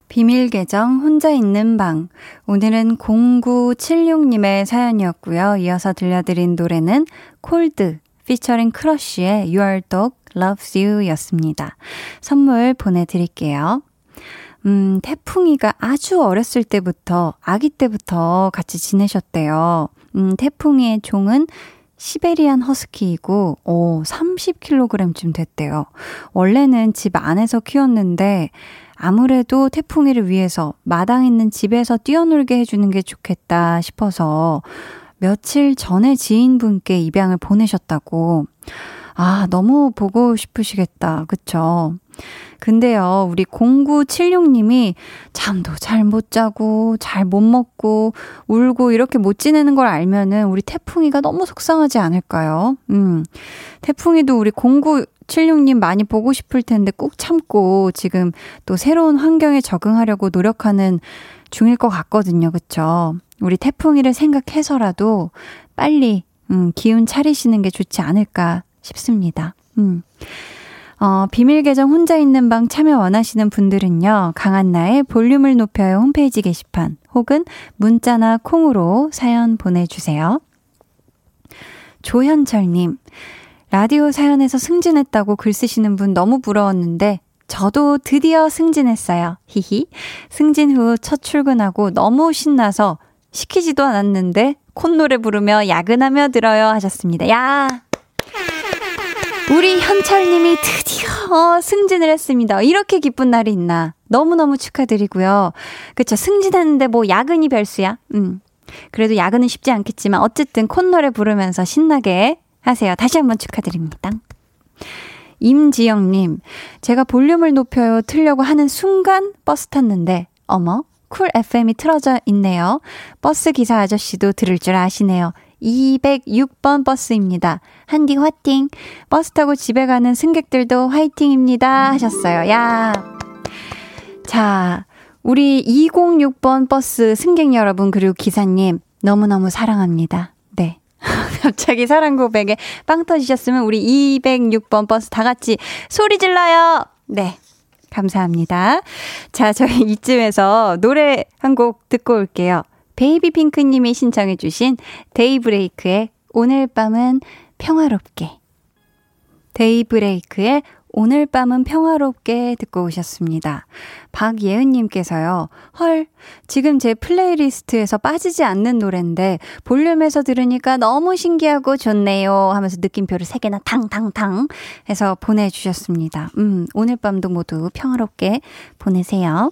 비밀 계정 혼자 있는 방. 오늘은 0976님의 사연이었고요. 이어서 들려드린 노래는 콜드 피처링 크러쉬의 Your Dog Loves You 였습니다. 선물 보내드릴게요. 음, 태풍이가 아주 어렸을 때부터, 아기 때부터 같이 지내셨대요. 음, 태풍이의 종은 시베리안 허스키이고, 오, 30kg쯤 됐대요. 원래는 집 안에서 키웠는데, 아무래도 태풍이를 위해서 마당 있는 집에서 뛰어놀게 해주는 게 좋겠다 싶어서 며칠 전에 지인분께 입양을 보내셨다고. 아, 너무 보고 싶으시겠다. 그쵸? 근데요, 우리 0976님이 잠도 잘 못 자고, 잘 못 먹고, 울고 이렇게 못 지내는 걸 알면은 우리 태풍이가 너무 속상하지 않을까요? 음. 태풍이도 우리 0976님 많이 보고 싶을 텐데 꾹 참고 지금 또 새로운 환경에 적응하려고 노력하는 중일 것 같거든요. 그쵸? 우리 태풍이를 생각해서라도 빨리, 음, 기운 차리시는 게 좋지 않을까 싶습니다. 음. 어, 비밀 계정 혼자 있는 방 참여 원하시는 분들은요, 강한나의 볼륨을 높여요 홈페이지 게시판 혹은 문자나 콩으로 사연 보내주세요. 조현철님, 라디오 사연에서 승진했다고 글 쓰시는 분 너무 부러웠는데, 저도 드디어 승진했어요. 히히. 승진 후 첫 출근하고 너무 신나서 시키지도 않았는데, 콧노래 부르며 야근하며 들어요 하셨습니다. 야! 우리 현철님이 드디어 승진을 했습니다. 이렇게 기쁜 날이 있나. 너무너무 축하드리고요. 그쵸. 승진했는데 뭐 야근이 대수야. 음. 그래도 야근은 쉽지 않겠지만 어쨌든 콧노래 부르면서 신나게 하세요. 다시 한번 축하드립니다. 임지영님, 제가 볼륨을 높여요 틀려고 하는 순간 버스 탔는데, 어머, 쿨 FM이 틀어져 있네요. 버스 기사 아저씨도 들을 줄 아시네요. 206번 버스입니다. 한디 화팅. 버스 타고 집에 가는 승객들도 화이팅입니다. 하셨어요. 야. 자, 우리 206번 버스 승객 여러분, 그리고 기사님, 너무너무 사랑합니다. 네. 갑자기 사랑 고백에 빵 터지셨으면 우리 206번 버스 다 같이 소리 질러요! 네. 감사합니다. 자, 저희 이쯤에서 노래 한 곡 듣고 올게요. 베이비 핑크님이 신청해주신 데이브레이크의 오늘 밤은 평화롭게. 데이브레이크의 오늘 밤은 평화롭게 듣고 오셨습니다. 박예은님께서요, 헐, 지금 제 playlist에서 빠지지 않는 노래인데, 볼륨에서 들으니까 너무 신기하고 좋네요. 하면서 느낌표를 3개나 탕탕탕 해서 보내주셨습니다. 음, 오늘 밤도 모두 평화롭게 보내세요.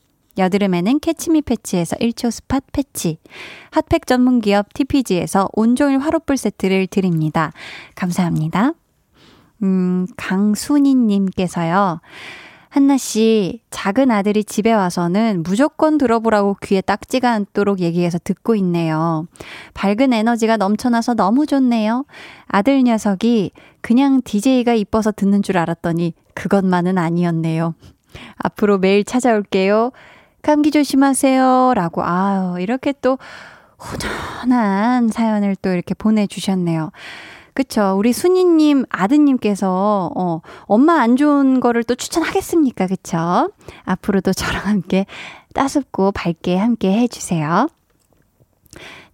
여드름에는 캐치미 패치에서 1초 spot patch, 핫팩 전문 기업 TPG에서 온종일 화롯불 세트를 드립니다. 감사합니다. 음, 강순희님께서요. 한나 씨, 작은 아들이 집에 와서는 무조건 들어보라고 귀에 딱지가 앉도록 얘기해서 듣고 있네요. 밝은 에너지가 넘쳐나서 너무 좋네요. 아들 녀석이 그냥 DJ가 이뻐서 듣는 줄 알았더니 그것만은 아니었네요. 앞으로 매일 찾아올게요. 감기 조심하세요. 라고, 아유, 이렇게 또 호전한 사연을 또 이렇게 보내주셨네요. 그쵸. 우리 순이님 아드님께서, 어, 엄마 안 좋은 거를 또 추천하겠습니까? 그쵸? 앞으로도 저랑 함께 따숩고 밝게 함께 해주세요.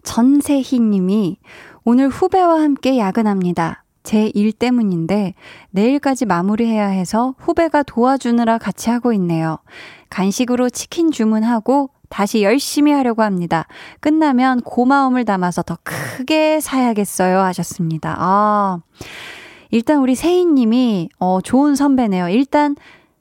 전세희 님이 오늘 후배와 함께 야근합니다. 제 일 때문인데 내일까지 마무리해야 해서 후배가 도와주느라 같이 하고 있네요. 간식으로 치킨 주문하고 다시 열심히 하려고 합니다. 끝나면 고마움을 담아서 더 크게 사야겠어요. 하셨습니다. 아, 일단 우리 세희님이, 어, 좋은 선배네요. 일단,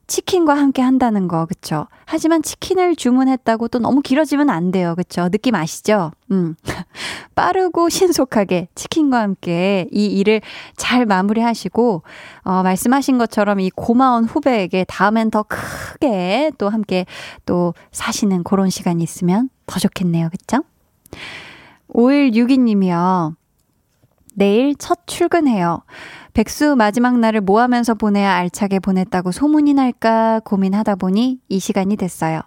치킨과 함께 한다는 거, 그쵸? 하지만 치킨을 주문했다고 또 너무 길어지면 안 돼요. 그쵸? 느낌 아시죠? 음. 빠르고 신속하게 치킨과 함께 이 일을 잘 마무리하시고, 어, 말씀하신 것처럼 이 고마운 후배에게 다음엔 더 크게 또 함께 또 사시는 그런 시간이 있으면 더 좋겠네요. 그쵸? 5162님이요. 내일 첫 출근해요. 백수 마지막 날을 뭐 하면서 보내야 알차게 보냈다고 소문이 날까 고민하다 보니 이 시간이 됐어요.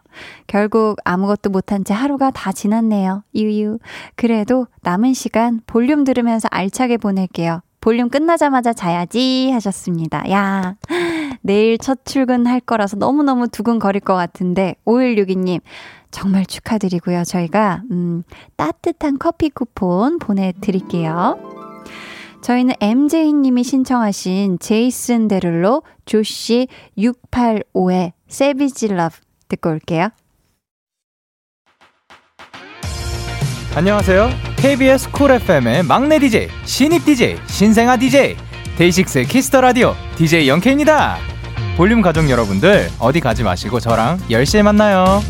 결국 아무것도 못한 채 하루가 다 지났네요. 유유. 그래도 남은 시간 볼륨 들으면서 알차게 보낼게요. 볼륨 끝나자마자 자야지 하셨습니다. 야, 내일 첫 출근할 거라서 너무너무 두근거릴 것 같은데, 5162님, 정말 축하드리고요. 저희가, 음, 따뜻한 커피 쿠폰 보내 드릴게요. 저희는 MJ님이 신청하신 제이슨 데룰로, 조시 685의 Savage Love 듣고 올게요. 안녕하세요. KBS 쿨 FM의 막내 DJ, 신입 DJ, 신생아 DJ, 데이식스의 Kiss the Radio DJ 영케입니다. 볼륨 가족 여러분들 어디 가지 마시고 저랑 10시에 만나요.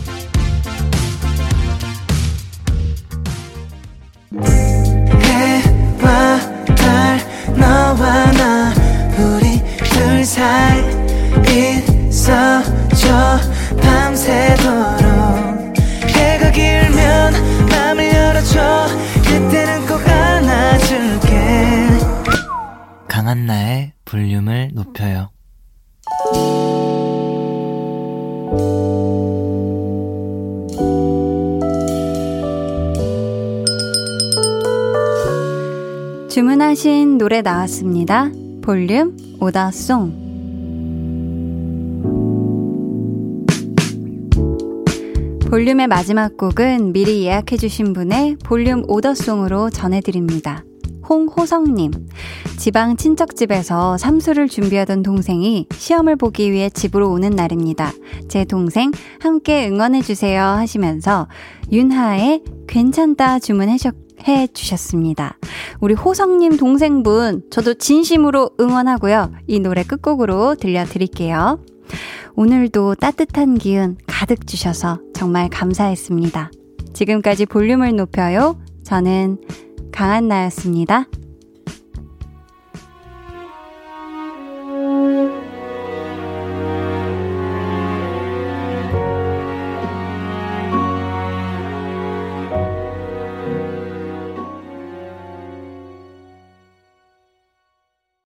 나왔습니다. 볼륨 오다송. 볼륨의 마지막 곡은 미리 예약해주신 분의 볼륨 오더송으로 전해드립니다. 홍호성님, 지방 친척집에서 삼수를 준비하던 동생이 시험을 보기 위해 집으로 오는 날입니다. 제 동생 함께 응원해주세요 하시면서 윤하의 괜찮다 주문해주셨 해 주셨습니다. 우리 호성님 동생분, 저도 진심으로 응원하고요. 이 노래 끝곡으로 들려드릴게요. 오늘도 따뜻한 기운 가득 주셔서 정말 감사했습니다. 지금까지 볼륨을 높여요. 저는 강한나였습니다.